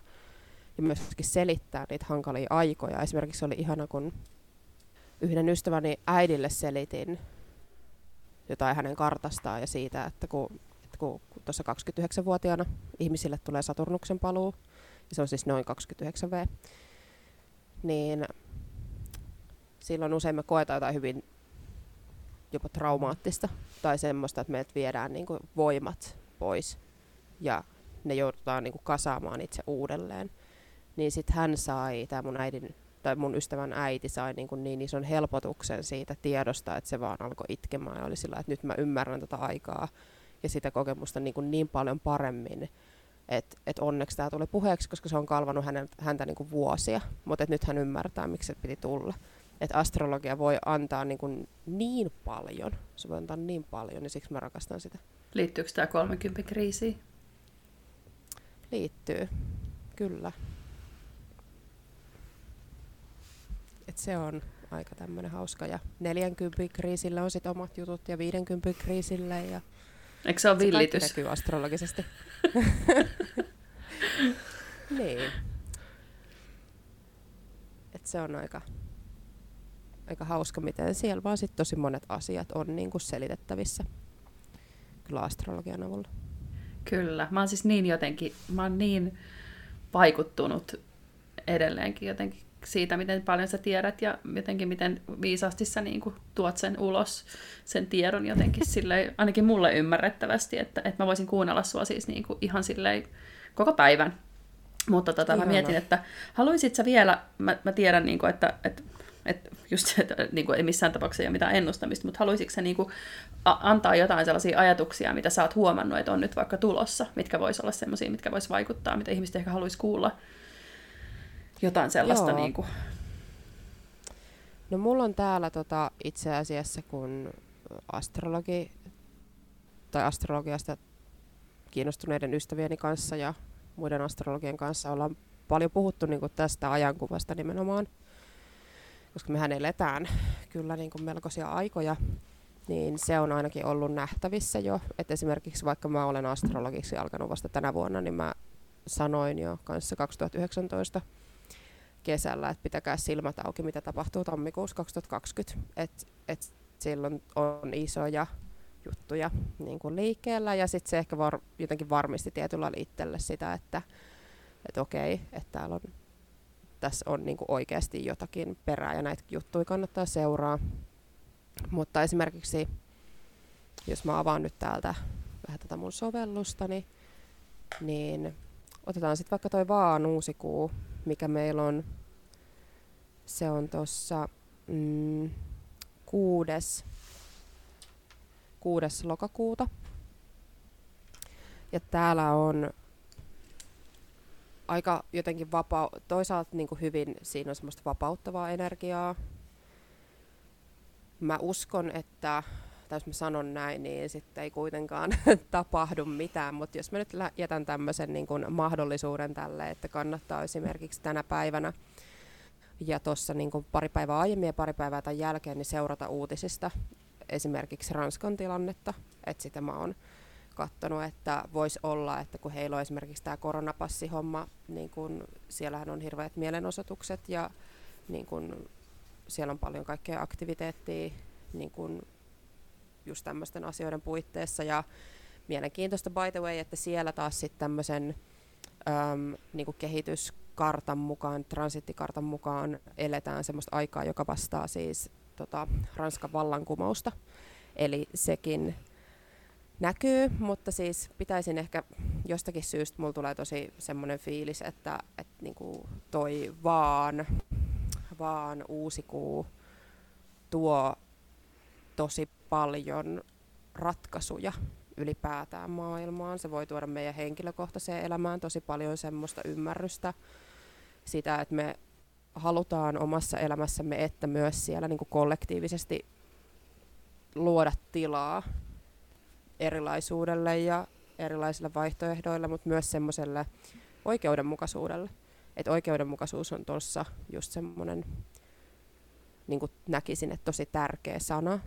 Ja myöskin selittää niitä hankalia aikoja. Esimerkiksi oli ihana, kun yhden ystäväni äidille selitin jotain hänen kartastaan ja siitä, että kun, että kun, tuossa 29-vuotiaana ihmisille tulee Saturnuksen paluu, ja se on siis noin 29V, niin silloin usein me koetaan jotain hyvin jopa traumaattista tai semmoista, että meiltä viedään niin kuin voimat pois ja ne joudutaan niin kuin kasaamaan itse uudelleen. Niin sitten hän sai, tämä mun äidin tai mun ystävän äiti sai niin, kuin niin ison helpotuksen siitä tiedosta, että se vaan alkoi itkemään ja oli sillä, että nyt mä ymmärrän tätä aikaa ja sitä kokemusta niin, kuin niin paljon paremmin, että et onneksi tämä tuli puheeksi, koska se on kalvanut hänen, häntä niin kuin vuosia, mutta nyt hän ymmärtää, miksi se piti tulla. Että astrologia voi antaa niin, kuin niin paljon, se voi antaa niin paljon, ja siksi mä rakastan sitä. Liittyykö tämä 30 kriisiin? Liittyy, kyllä. Et se on aika tämmöinen hauska. Ja 40 kriisillä on sitten omat jutut ja 50 kriisille. Ja Eikö se ole se villitys? näkyy astrologisesti. niin. Et se on aika, aika hauska, miten siellä vaan sit tosi monet asiat on niinku selitettävissä kyllä astrologian avulla. Kyllä. Mä oon siis niin jotenkin, mä oon niin vaikuttunut edelleenkin jotenkin siitä, miten paljon sä tiedät ja jotenkin miten viisaasti sä niin kuin tuot sen ulos, sen tiedon jotenkin silleen, ainakin mulle ymmärrettävästi, että, että mä voisin kuunnella sua siis niin kuin ihan silleen koko päivän. Mutta tota, mä mietin, että haluaisit sä vielä, mä, mä tiedän, niin kuin, että, että että just että niin kuin, ei missään tapauksessa ei ole mitään ennustamista, mutta haluaisitko sä niin kuin, a- antaa jotain sellaisia ajatuksia, mitä sä oot huomannut, että on nyt vaikka tulossa, mitkä vois olla sellaisia, mitkä vois vaikuttaa, mitä ihmiset ehkä haluaisi kuulla, jotain sellaista. Joo. Niin kuin. No mulla on täällä tota, itse asiassa, kun astrologi tai astrologiasta kiinnostuneiden ystävieni kanssa ja muiden astrologien kanssa ollaan paljon puhuttu niin kuin tästä ajankuvasta nimenomaan, koska mehän eletään kyllä niin kuin melkoisia aikoja, niin se on ainakin ollut nähtävissä jo. että esimerkiksi vaikka mä olen astrologiksi alkanut vasta tänä vuonna, niin mä sanoin jo kanssa 2019 kesällä, että pitäkää silmät auki, mitä tapahtuu tammikuussa 2020. Et, et silloin on isoja juttuja niin kuin liikkeellä ja sitten se ehkä var, jotenkin varmisti tietyllä itselle sitä, että et okei, että täällä on, tässä on niin kuin oikeasti jotakin perää ja näitä juttuja kannattaa seuraa. Mutta esimerkiksi jos mä avaan nyt täältä vähän tätä mun sovellustani, niin otetaan sitten vaikka toi vaan uusi kuu, mikä meillä on. Se on tuossa mm, kuudes, kuudes lokakuuta. Ja täällä on aika jotenkin vapaa, toisaalta niin kuin hyvin siinä on semmoista vapauttavaa energiaa. Mä uskon, että, tai jos mä sanon näin, niin sitten ei kuitenkaan tapahdu mitään, mutta jos mä nyt jätän tämmöisen niin kuin mahdollisuuden tälle, että kannattaa esimerkiksi tänä päivänä ja tuossa niin pari päivää aiemmin ja pari päivää tämän jälkeen niin seurata uutisista esimerkiksi Ranskan tilannetta, että sitä mä oon katsonut, että voisi olla, että kun heillä on esimerkiksi tämä koronapassihomma, niin kun siellähän on hirveät mielenosoitukset ja niin kun siellä on paljon kaikkea aktiviteettia niin kun just tämmöisten asioiden puitteissa. Ja mielenkiintoista by the way, että siellä taas sitten tämmöisen niin kehityskartan mukaan, transittikartan mukaan eletään semmoista aikaa, joka vastaa siis tota, Ranskan vallankumousta. Eli sekin näkyy, mutta siis pitäisin ehkä jostakin syystä, mulla tulee tosi semmoinen fiilis, että, että niinku toi vaan, vaan uusi kuu tuo tosi paljon ratkaisuja ylipäätään maailmaan. Se voi tuoda meidän henkilökohtaiseen elämään tosi paljon semmoista ymmärrystä sitä, että me halutaan omassa elämässämme, että myös siellä niin kuin kollektiivisesti luoda tilaa erilaisuudelle ja erilaisille vaihtoehdoille, mutta myös semmoiselle oikeudenmukaisuudelle. Että oikeudenmukaisuus on tuossa just semmoinen, niin näkisin, että tosi tärkeä sana.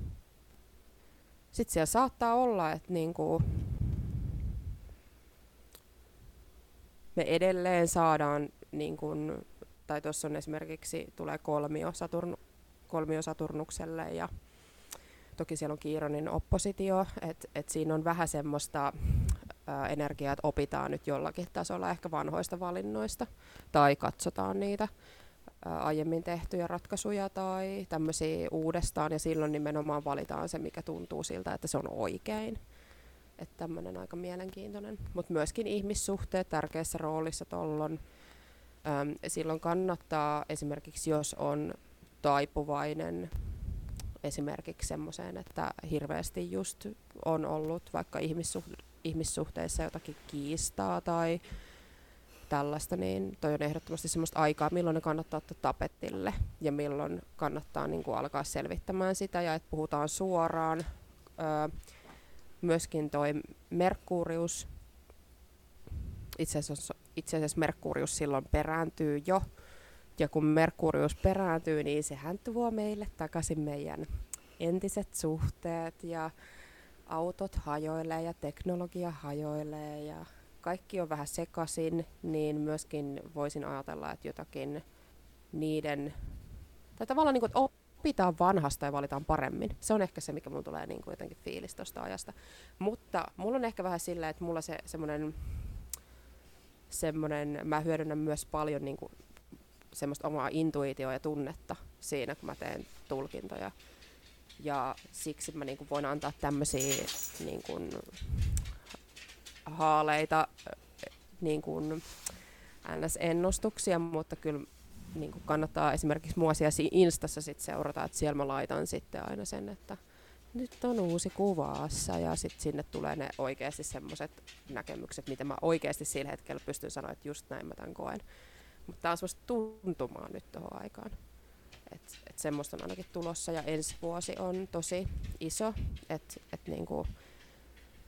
Sitten siellä saattaa olla, että niin kuin me edelleen saadaan, niin kuin, tai tuossa on esimerkiksi, tulee kolmio, Saturn, kolmio Saturnukselle ja Toki siellä on Kiironin oppositio, että et siinä on vähän semmoista energiaa, että opitaan nyt jollakin tasolla ehkä vanhoista valinnoista tai katsotaan niitä aiemmin tehtyjä ratkaisuja tai tämmöisiä uudestaan ja silloin nimenomaan valitaan se, mikä tuntuu siltä, että se on oikein. Että tämmöinen aika mielenkiintoinen. Mutta myöskin ihmissuhteet tärkeässä roolissa tollon. Silloin kannattaa esimerkiksi, jos on taipuvainen esimerkiksi semmoiseen, että hirveästi just on ollut vaikka ihmissuh- ihmissuhteissa jotakin kiistaa tai tällaista, niin toi on ehdottomasti semmoista aikaa, milloin ne kannattaa ottaa tapetille ja milloin kannattaa niin kuin alkaa selvittämään sitä ja että puhutaan suoraan. Öö, myöskin toi Merkurius, itse asiassa, itse asiassa Merkurius silloin perääntyy jo ja kun Merkurius perääntyy, niin sehän tuo meille takaisin meidän entiset suhteet ja autot hajoilee ja teknologia hajoilee ja kaikki on vähän sekaisin, niin myöskin voisin ajatella, että jotakin niiden, tai tavallaan niin kuin, että opitaan vanhasta ja valitaan paremmin. Se on ehkä se, mikä mulla tulee niin kuin jotenkin fiilis tuosta ajasta. Mutta mulla on ehkä vähän sillä, että mulla se semmoinen, semmoinen mä hyödynnän myös paljon niin kuin semmoista omaa intuitioa ja tunnetta siinä, kun mä teen tulkintoja. Ja siksi mä niinku voin antaa tämmöisiä niinku, haaleita niinku, NS-ennustuksia, mutta kyllä niin kuin kannattaa esimerkiksi mua siellä Instassa sit seurata, että siellä mä laitan sitten aina sen, että nyt on uusi kuvassa ja sitten sinne tulee ne oikeasti semmoiset näkemykset, mitä mä oikeasti sillä hetkellä pystyn sanoa, että just näin mä tämän koen. Mutta tämä on semmoista tuntumaa nyt tuohon aikaan. Et, et semmoista on ainakin tulossa ja ensi vuosi on tosi iso. Et, et niinku,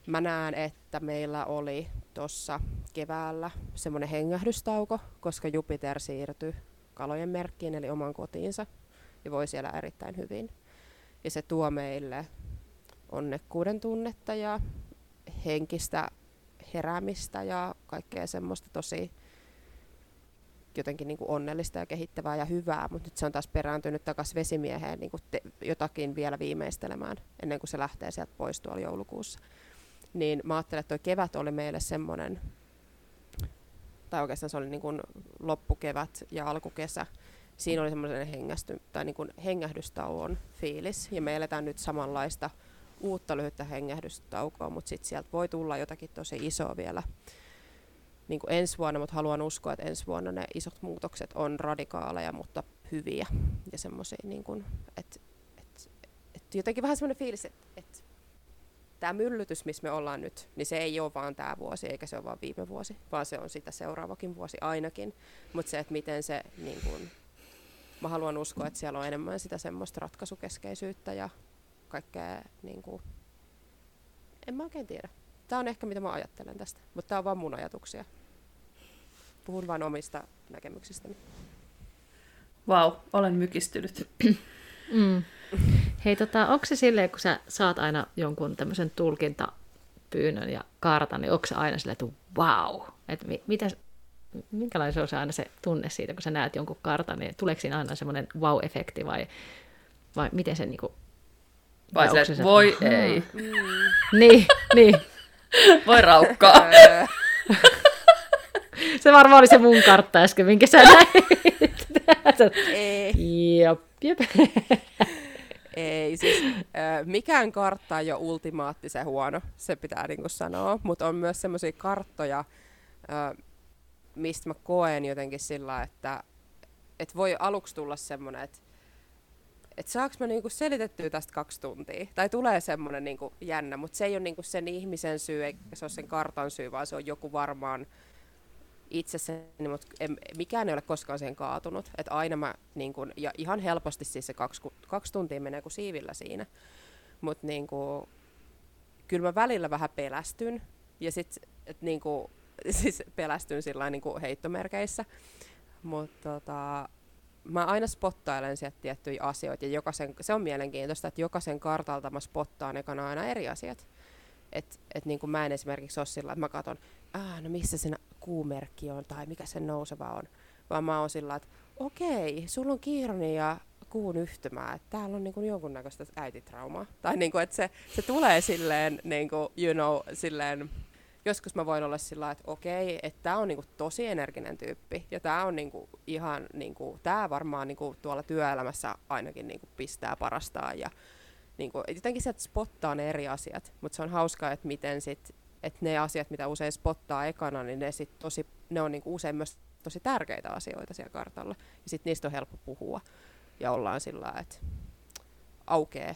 mä näen, että meillä oli tuossa keväällä semmoinen hengähdystauko, koska Jupiter siirtyi kalojen merkkiin eli oman kotiinsa ja voi siellä erittäin hyvin. Ja se tuo meille onnekkuuden tunnetta ja henkistä heräämistä ja kaikkea semmoista tosi jotenkin niin kuin onnellista ja kehittävää ja hyvää, mutta nyt se on taas perääntynyt takaisin vesimieheen niin kuin te, jotakin vielä viimeistelemään ennen kuin se lähtee sieltä pois tuolla joulukuussa. Niin mä ajattelen, että tuo kevät oli meille semmoinen, tai oikeastaan se oli niin kuin loppukevät ja alkukesä, siinä oli semmoinen hengästy, tai niin kuin hengähdystauon fiilis, ja me eletään nyt samanlaista uutta lyhyttä hengähdystaukoa, mutta sitten sieltä voi tulla jotakin tosi isoa vielä. Niin kuin ensi vuonna, mutta haluan uskoa, että ensi vuonna ne isot muutokset on radikaaleja, mutta hyviä ja semmoisia, niin että, että, että jotenkin vähän semmoinen fiilis, että tämä myllytys, missä me ollaan nyt, niin se ei ole vaan tämä vuosi, eikä se ole vaan viime vuosi, vaan se on sitä seuraavakin vuosi ainakin. Mutta se, että miten se, niin kun, mä haluan uskoa, että siellä on enemmän sitä semmoista ratkaisukeskeisyyttä ja kaikkea, niin kun, en mä oikein tiedä. Tämä on ehkä mitä mä ajattelen tästä, mutta tämä on vaan mun ajatuksia. Puhun vain omista näkemyksistäni. Vau, wow, olen mykistynyt. Mm. Hei, tota, onko se silleen, kun sä saat aina jonkun tämmöisen tulkintapyynnön ja kartan, niin onko se aina silleen, että wow, että mi- mitä, minkälainen se on se aina se tunne siitä, kun sä näet jonkun kartan, niin tuleeko siinä aina semmoinen wow-efekti vai, vai miten se niinku... Vai, vai se, se, voi aha. ei. Mm. niin, niin. voi raukkaa. se varmaan oli se mun kartta äsken, minkä sä näit. ei. Jop, jop. Ei, siis äh, mikään kartta ei ole ultimaattisen huono, se pitää niinku sanoa, mutta on myös semmoisia karttoja, äh, mistä mä koen jotenkin sillä, että et voi aluksi tulla semmoinen, että et saaks mä niinku selitettyä tästä kaksi tuntia, tai tulee semmoinen niinku jännä, mutta se ei ole niinku sen ihmisen syy, eikä se ole sen kartan syy, vaan se on joku varmaan itsessäni, mutta en, mikään ei ole koskaan siihen kaatunut. Et aina mä, niin kun, ja ihan helposti siis se kaksi, kaksi tuntia menee kuin siivillä siinä. Mutta niin kyllä mä välillä vähän pelästyn. Ja sitten niin siis pelästyn sillä niin heittomerkeissä. Mutta tota, mä aina spottailen sieltä tiettyjä asioita. Ja jokaisen, se on mielenkiintoista, että jokaisen kartalta mä spottaan ekana aina eri asiat. Et, et niin mä en esimerkiksi ole sillä, että mä katson, ah, no missä sen kuumerkki on tai mikä sen nouseva on, vaan mä oon sillä, että okei, sulla on kiironi ja kuun yhtymää, että täällä on niin kuin jonkunnäköistä äititraumaa. Tai niin kuin, että se, se tulee silleen, niin kuin, you know, silleen, joskus mä voin olla sillä että okei, että tämä on niinku tosi energinen tyyppi. Ja tämä on niinku ihan, niinku, tämä varmaan niinku tuolla työelämässä ainakin niinku pistää parastaa. Ja niinku, jotenkin sieltä spottaa ne eri asiat. Mutta se on hauskaa, että miten sit että ne asiat, mitä usein spottaa ekana, niin ne, sit tosi, ne on niinku usein myös tosi tärkeitä asioita siellä kartalla. Ja sitten niistä on helppo puhua. Ja ollaan sillä että aukeaa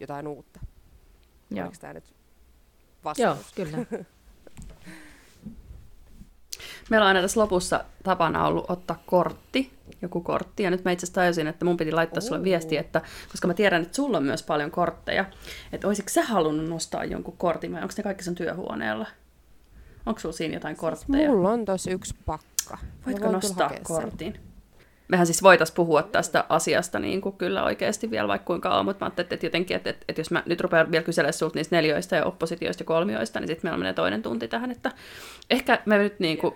jotain uutta. Joo. Oliko tämä nyt vastaus? Joo, kyllä. Meillä on aina tässä lopussa tapana ollut ottaa kortti, joku kortti. Ja nyt mä itse asiassa tajusin, että mun piti laittaa sulle viesti, että koska mä tiedän, että sulla on myös paljon kortteja, että olisiko sä halunnut nostaa jonkun kortin vai onko ne kaikki sun työhuoneella? Onko sulla siinä jotain siis kortteja? Siis mulla on tossa yksi pakka. Voitko nostaa kortin? Sen. Mehän siis voitaisiin puhua tästä asiasta niin kuin kyllä oikeasti vielä vaikka kuinka kauan, mutta mä ajattelin, että jotenkin, että, että, että jos mä nyt rupean vielä kyselemään sulta niistä neljöistä ja oppositioista ja kolmioista, niin sitten meillä menee toinen tunti tähän, että ehkä me nyt niin kuin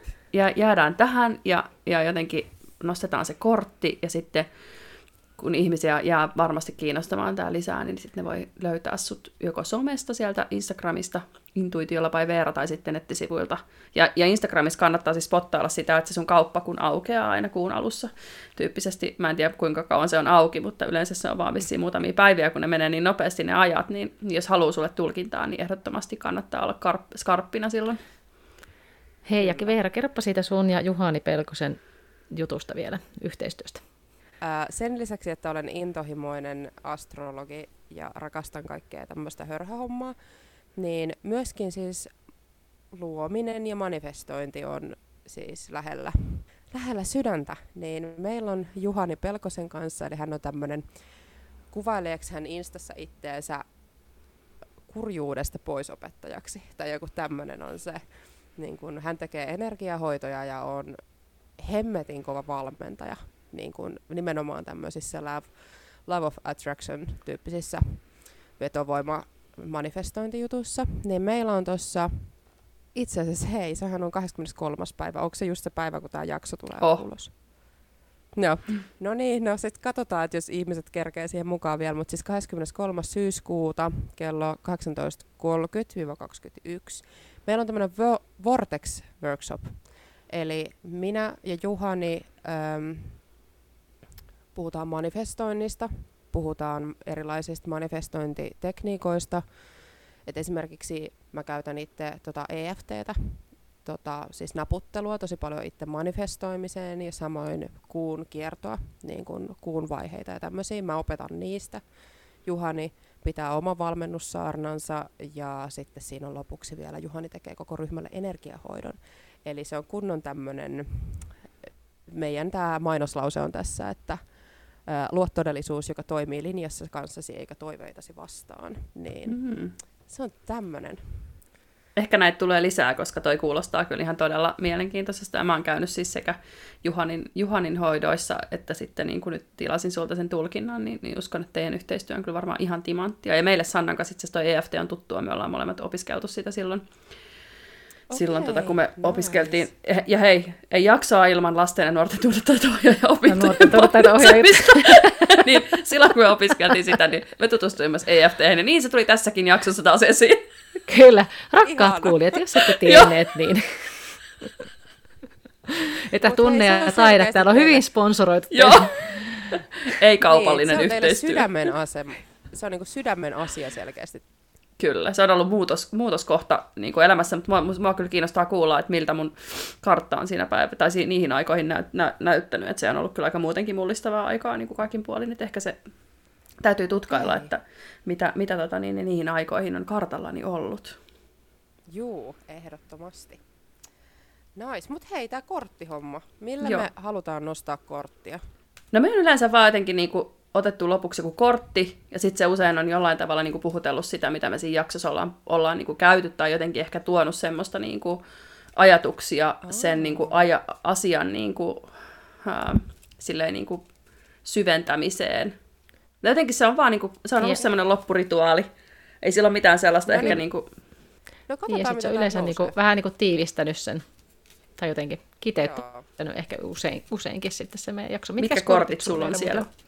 jäädään tähän ja, ja jotenkin nostetaan se kortti ja sitten kun ihmisiä jää varmasti kiinnostamaan tämä lisää, niin sitten ne voi löytää sut joko somesta sieltä Instagramista, Intuitiolla vai Veera tai sitten nettisivuilta. Ja, ja Instagramissa kannattaa siis spottailla sitä, että se sun kauppa kun aukeaa aina kuun alussa. Tyyppisesti, mä en tiedä kuinka kauan se on auki, mutta yleensä se on vaan vissiin muutamia päiviä, kun ne menee niin nopeasti ne ajat, niin jos haluaa sulle tulkintaa, niin ehdottomasti kannattaa olla karp- skarppina silloin. Hei ja Veera, kerropa siitä sun ja Juhani Pelkosen jutusta vielä, yhteistyöstä. Sen lisäksi, että olen intohimoinen astrologi ja rakastan kaikkea tämmöistä hörhähommaa, niin myöskin siis luominen ja manifestointi on siis lähellä, lähellä sydäntä. Niin meillä on Juhani Pelkosen kanssa, eli hän on tämmöinen, kuvaileeksi hän Instassa itteensä kurjuudesta poisopettajaksi, tai joku tämmöinen on se niin kun hän tekee energiahoitoja ja on hemmetin kova valmentaja niin kun nimenomaan tämmöisissä love, love of attraction tyyppisissä vetovoima manifestointijutussa, niin meillä on tuossa itse asiassa, hei, sehän on 23. päivä. Onko se just se päivä, kun tämä jakso tulee oh. ulos? No, no niin, no sitten katsotaan, että jos ihmiset kerkee siihen mukaan vielä, mutta siis 23. syyskuuta kello 18.30-21 Meillä on tämmöinen vo- Vortex Workshop. Eli minä ja Juhani äm, puhutaan manifestoinnista puhutaan erilaisista manifestointitekniikoista. Et esimerkiksi mä käytän itse tota EFTtä, tota, siis naputtelua tosi paljon itse manifestoimiseen ja samoin kuun kiertoa, niin kuin kuun vaiheita ja tämmöisiä. Mä opetan niistä. Juhani pitää oman valmennussaarnansa ja sitten siinä on lopuksi vielä Juhani tekee koko ryhmälle energiahoidon. Eli se on kunnon tämmöinen, meidän tämä mainoslause on tässä, että luo todellisuus, joka toimii linjassa kanssasi eikä toiveitasi vastaan. Niin mm-hmm. Se on tämmöinen. Ehkä näitä tulee lisää, koska toi kuulostaa kyllä ihan todella mielenkiintoisesta. mä oon käynyt siis sekä Juhanin, Juhanin hoidoissa, että sitten niin kun nyt tilasin sulta sen tulkinnan, niin, niin uskon, että teidän yhteistyö on kyllä varmaan ihan timanttia. Ja meille Sannan kanssa itse toi EFT on tuttua, me ollaan molemmat opiskeltu sitä silloin Okay, silloin, tota, kun me nice. opiskeltiin. Ja hei, ei jaksaa ilman lasten ja nuorten tunnetaito-ohjaaja opintojen niin silloin, kun me opiskeltiin sitä, niin me tutustuimme myös EFT, ja niin se tuli tässäkin jaksossa taas esiin. Kyllä, rakkaat Ihana. kuulijat, jos ette tienneet, niin... Että tunne ja taide, täällä on hyvin sponsoroitu. Joo. ei kaupallinen niin, se on yhteistyö. Sydämen asema. Se on niin sydämen asia selkeästi Kyllä, se on ollut muutos, muutoskohta niin kuin elämässä, mutta mua, mua kyllä kiinnostaa kuulla, että miltä mun kartta on siinä päivä, tai niihin aikoihin nä, nä, näyttänyt, että se on ollut kyllä aika muutenkin mullistavaa aikaa niin kuin kaikin puolin, että ehkä se täytyy tutkailla, Ei. että mitä, mitä tota, niin, niin, niihin aikoihin on kartallani ollut. Juu, ehdottomasti. Nice, mutta hei, tämä korttihomma. Millä Joo. me halutaan nostaa korttia? No me yleensä vaan jotenkin niinku otettu lopuksi joku kortti, ja sitten se usein on jollain tavalla niin kuin puhutellut sitä, mitä me siinä jaksossa ollaan, ollaan niin kuin käyty, tai jotenkin ehkä tuonut semmoista niin kuin ajatuksia oh. sen niin kuin aja, asian niin kuin, äh, silleen niin kuin syventämiseen. Ja jotenkin se on vaan niin kuin, se on ollut semmoinen loppurituaali. Ei sillä ole mitään sellaista no ehkä niin, niin kuin... No katsotaan, ja sitten se on yleensä niin kuin, vähän niin kuin tiivistänyt sen, tai jotenkin kiteyttänyt ehkä usein, useinkin sitten se meidän jakso. Mitkä, Mitkä kortit sulla on siellä? Muuta?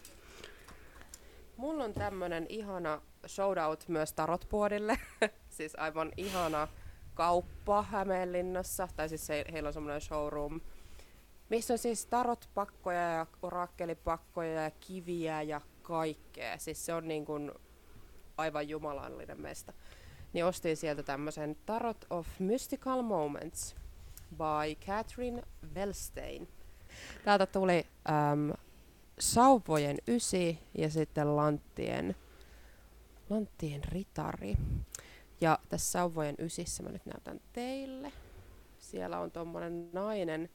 Mulla on tämmönen ihana shoutout myös tarotpuodille. siis aivan ihana kauppa Hämeenlinnassa. Tai siis he, heillä on semmoinen showroom, missä on siis tarotpakkoja ja orakkelipakkoja ja kiviä ja kaikkea. Siis se on niin kuin aivan jumalallinen mesta. Niin ostin sieltä tämmöisen Tarot of Mystical Moments by Catherine Wellstein. Täältä tuli ähm, Sauvojen ysi ja sitten Lanttien, Lanttien ritari. Ja tässä Sauvojen ysissä mä nyt näytän teille. Siellä on tommonen nainen,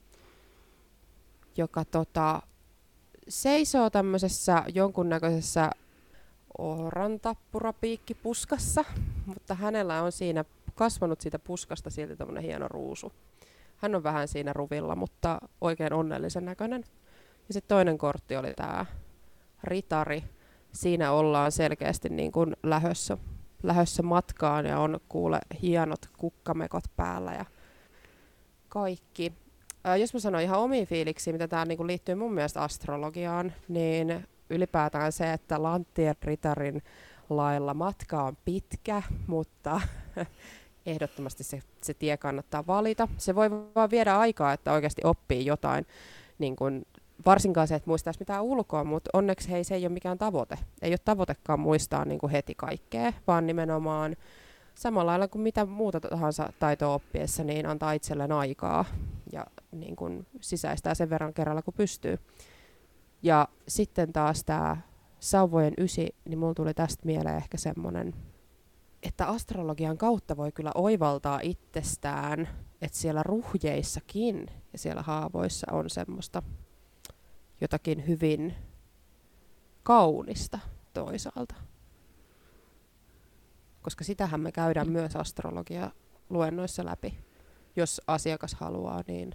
joka tota, seisoo tämmöisessä jonkunnäköisessä orantappurapiikkipuskassa, mutta hänellä on siinä kasvanut siitä puskasta silti tämmönen hieno ruusu. Hän on vähän siinä ruvilla, mutta oikein onnellisen näköinen. Ja sitten toinen kortti oli tämä ritari. Siinä ollaan selkeästi niin kuin lähössä, lähössä matkaan ja on kuule hienot kukkamekot päällä ja kaikki. Ää, jos mä sanon ihan omiin fiiliksiin, mitä tämä niin liittyy mun mielestä astrologiaan, niin ylipäätään se, että Lanttien ritarin lailla matka on pitkä, mutta ehdottomasti se, se tie kannattaa valita. Se voi vaan viedä aikaa, että oikeasti oppii jotain niin kuin varsinkaan se, että muistaisi mitään ulkoa, mutta onneksi hei, se ei ole mikään tavoite. Ei ole tavoitekaan muistaa niin heti kaikkea, vaan nimenomaan samalla lailla kuin mitä muuta tahansa taitoa oppiessa, niin antaa itselleen aikaa ja niin kuin sisäistää sen verran kerralla, kun pystyy. Ja sitten taas tämä sauvojen ysi, niin mulla tuli tästä mieleen ehkä semmoinen, että astrologian kautta voi kyllä oivaltaa itsestään, että siellä ruhjeissakin ja siellä haavoissa on semmoista jotakin hyvin kaunista toisaalta. Koska sitähän me käydään mm. myös astrologia luennoissa läpi, jos asiakas haluaa, niin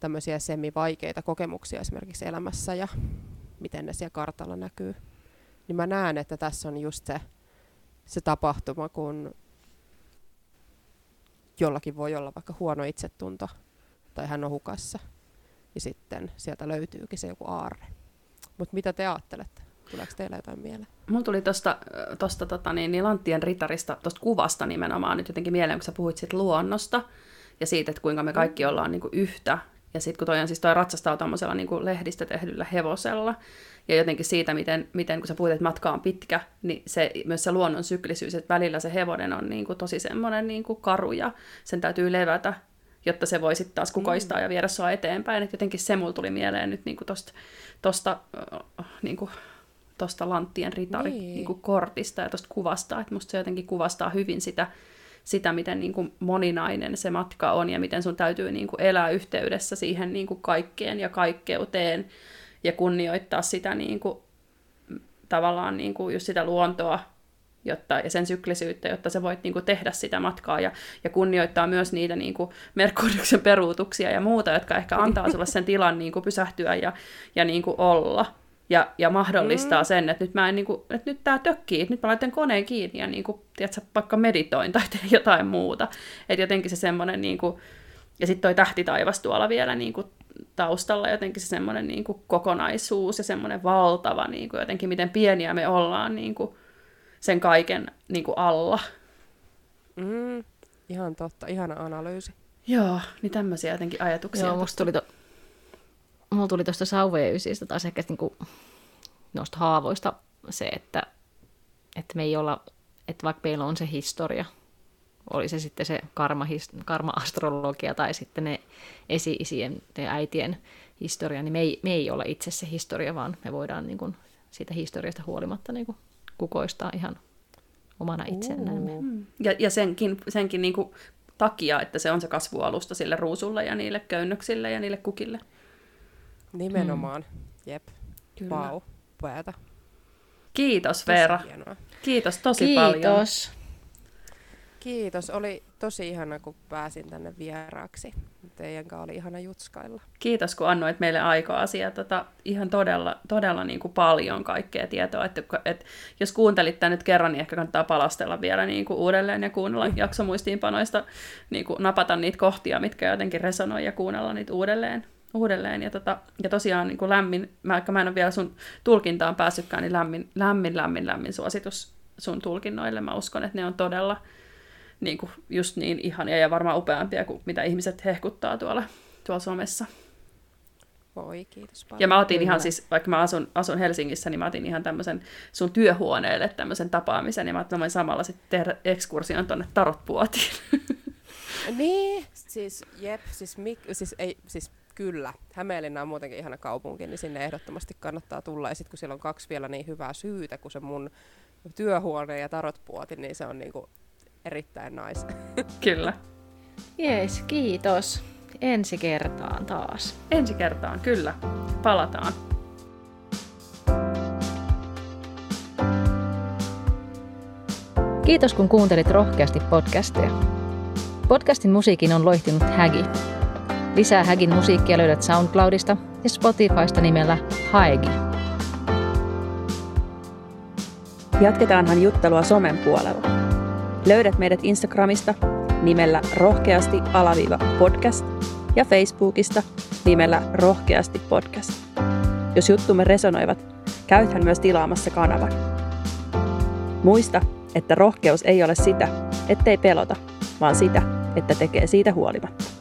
tämmöisiä semivaikeita kokemuksia esimerkiksi elämässä ja miten ne siellä kartalla näkyy. Niin mä näen, että tässä on just se, se tapahtuma, kun jollakin voi olla vaikka huono itsetunto tai hän on hukassa – ja sitten sieltä löytyykin se joku aarre. Mutta mitä te ajattelette? Tuleeko teille jotain mieleen? Mulla tuli tuosta tosta, tota, niin, niin Lanttien ritarista, tuosta kuvasta nimenomaan nyt jotenkin mieleen, kun sä puhuit siitä luonnosta ja siitä, että kuinka me kaikki ollaan niin kuin yhtä ja sitten kun toi on siis toi ratsastaa tuommoisella niin lehdistä tehdyllä hevosella, ja jotenkin siitä, miten, miten kun sä puhuit, että matka on pitkä, niin se, myös se luonnon syklisyys, että välillä se hevonen on niin kuin tosi semmoinen niin kuin karu, ja sen täytyy levätä, jotta se voi sitten taas kukoistaa mm. ja viedä sua eteenpäin. Et jotenkin se mulla tuli mieleen nyt niin kuin tosta, tosta, niin kuin, tosta Lanttien ritari niin. Niin kuin kortista ja tosta kuvasta, että musta se jotenkin kuvastaa hyvin sitä, sitä, miten niin kuin moninainen se matka on ja miten sun täytyy niin kuin elää yhteydessä siihen niin kuin kaikkeen ja kaikkeuteen ja kunnioittaa sitä niin kuin, tavallaan niin kuin just sitä luontoa jotta, ja sen syklisyyttä, jotta sä voit niin kuin, tehdä sitä matkaa ja, ja kunnioittaa myös niitä niin kuin, Merkuriuksen peruutuksia ja muuta, jotka ehkä antaa sulle sen tilan niin kuin, pysähtyä ja, ja niin kuin, olla ja, ja mahdollistaa mm. sen, että nyt, mä en, niin kuin, että nyt tää tökkii, että nyt mä laitan koneen kiinni ja niin kuin, tiedätkö, vaikka meditoin tai teen jotain muuta. Että jotenkin se semmoinen, niin kuin, ja sitten toi tähtitaivas tuolla vielä niin kuin, taustalla jotenkin se semmoinen niin kuin, kokonaisuus ja semmoinen valtava, niin kuin, jotenkin miten pieniä me ollaan niin kuin, sen kaiken niin kuin, alla. Mm, ihan totta, ihana analyysi. Joo, niin tämmöisiä jotenkin ajatuksia. Joo, musta tuli to, mulla tuli tuosta sauvojen ysistä taas ehkä niinku noista haavoista se, että, että me ei olla, että vaikka meillä on se historia, oli se sitten se karma, karma-astrologia tai sitten ne esi-isien ja äitien historia, niin me ei, me ei olla itse se historia, vaan me voidaan niin siitä historiasta huolimatta niin kukoistaa ihan omana itsenämme. Mm. Ja, ja senkin, senkin niin takia, että se on se kasvualusta sille ruusulle ja niille köynnöksille ja niille kukille. Nimenomaan. Hmm. Jep. Kyllä. Wow. Päätä. Kiitos Veera. Kiitos tosi Kiitos. paljon. Kiitos. Kiitos. Oli tosi ihana, kun pääsin tänne vieraaksi. Teidän kanssa oli ihana jutskailla. Kiitos, kun annoit meille aikaa asiaa. Tota, ihan todella, todella niin kuin paljon kaikkea tietoa. Että, että jos kuuntelit tämän nyt kerran, niin ehkä kannattaa palastella vielä niin kuin uudelleen ja kuunnella mm. jaksomuistiinpanoista, niin kuin napata niitä kohtia, mitkä jotenkin resonoi ja kuunnella niitä uudelleen uudelleen. Ja, tota, ja tosiaan niin kuin lämmin, mä, mä en ole vielä sun tulkintaan päässytkään, niin lämmin, lämmin, lämmin, lämmin suositus sun tulkinnoille. Mä uskon, että ne on todella niin kuin, just niin ihania ja varmaan upeampia kuin mitä ihmiset hehkuttaa tuolla, tuolla somessa. Voi, kiitos paljon. Ja mä otin ihan siis, vaikka mä asun, asun Helsingissä, niin mä otin ihan tämmöisen sun työhuoneelle tämmöisen tapaamisen, ja mä ajattelin samalla sitten tehdä ekskursion tonne tarotpuotiin. niin, siis jep, siis, mik, siis, ei, siis Kyllä. Hämeenlinna on muutenkin ihana kaupunki, niin sinne ehdottomasti kannattaa tulla. Ja sitten kun siellä on kaksi vielä niin hyvää syytä, kun se mun työhuone ja tarotpuoti, niin se on niinku erittäin nice. Kyllä. Jees, kiitos. Ensi kertaan taas. Ensi kertaan, kyllä. Palataan. Kiitos kun kuuntelit rohkeasti podcastia. Podcastin musiikin on loihtinut Hägi. Lisää Hägin musiikkia löydät SoundCloudista ja Spotifysta nimellä Haegi. Jatketaanhan juttelua somen puolella. Löydät meidät Instagramista nimellä rohkeasti alaviiva podcast ja Facebookista nimellä rohkeasti podcast. Jos juttumme resonoivat, käythän myös tilaamassa kanavan. Muista, että rohkeus ei ole sitä, ettei pelota, vaan sitä, että tekee siitä huolimatta.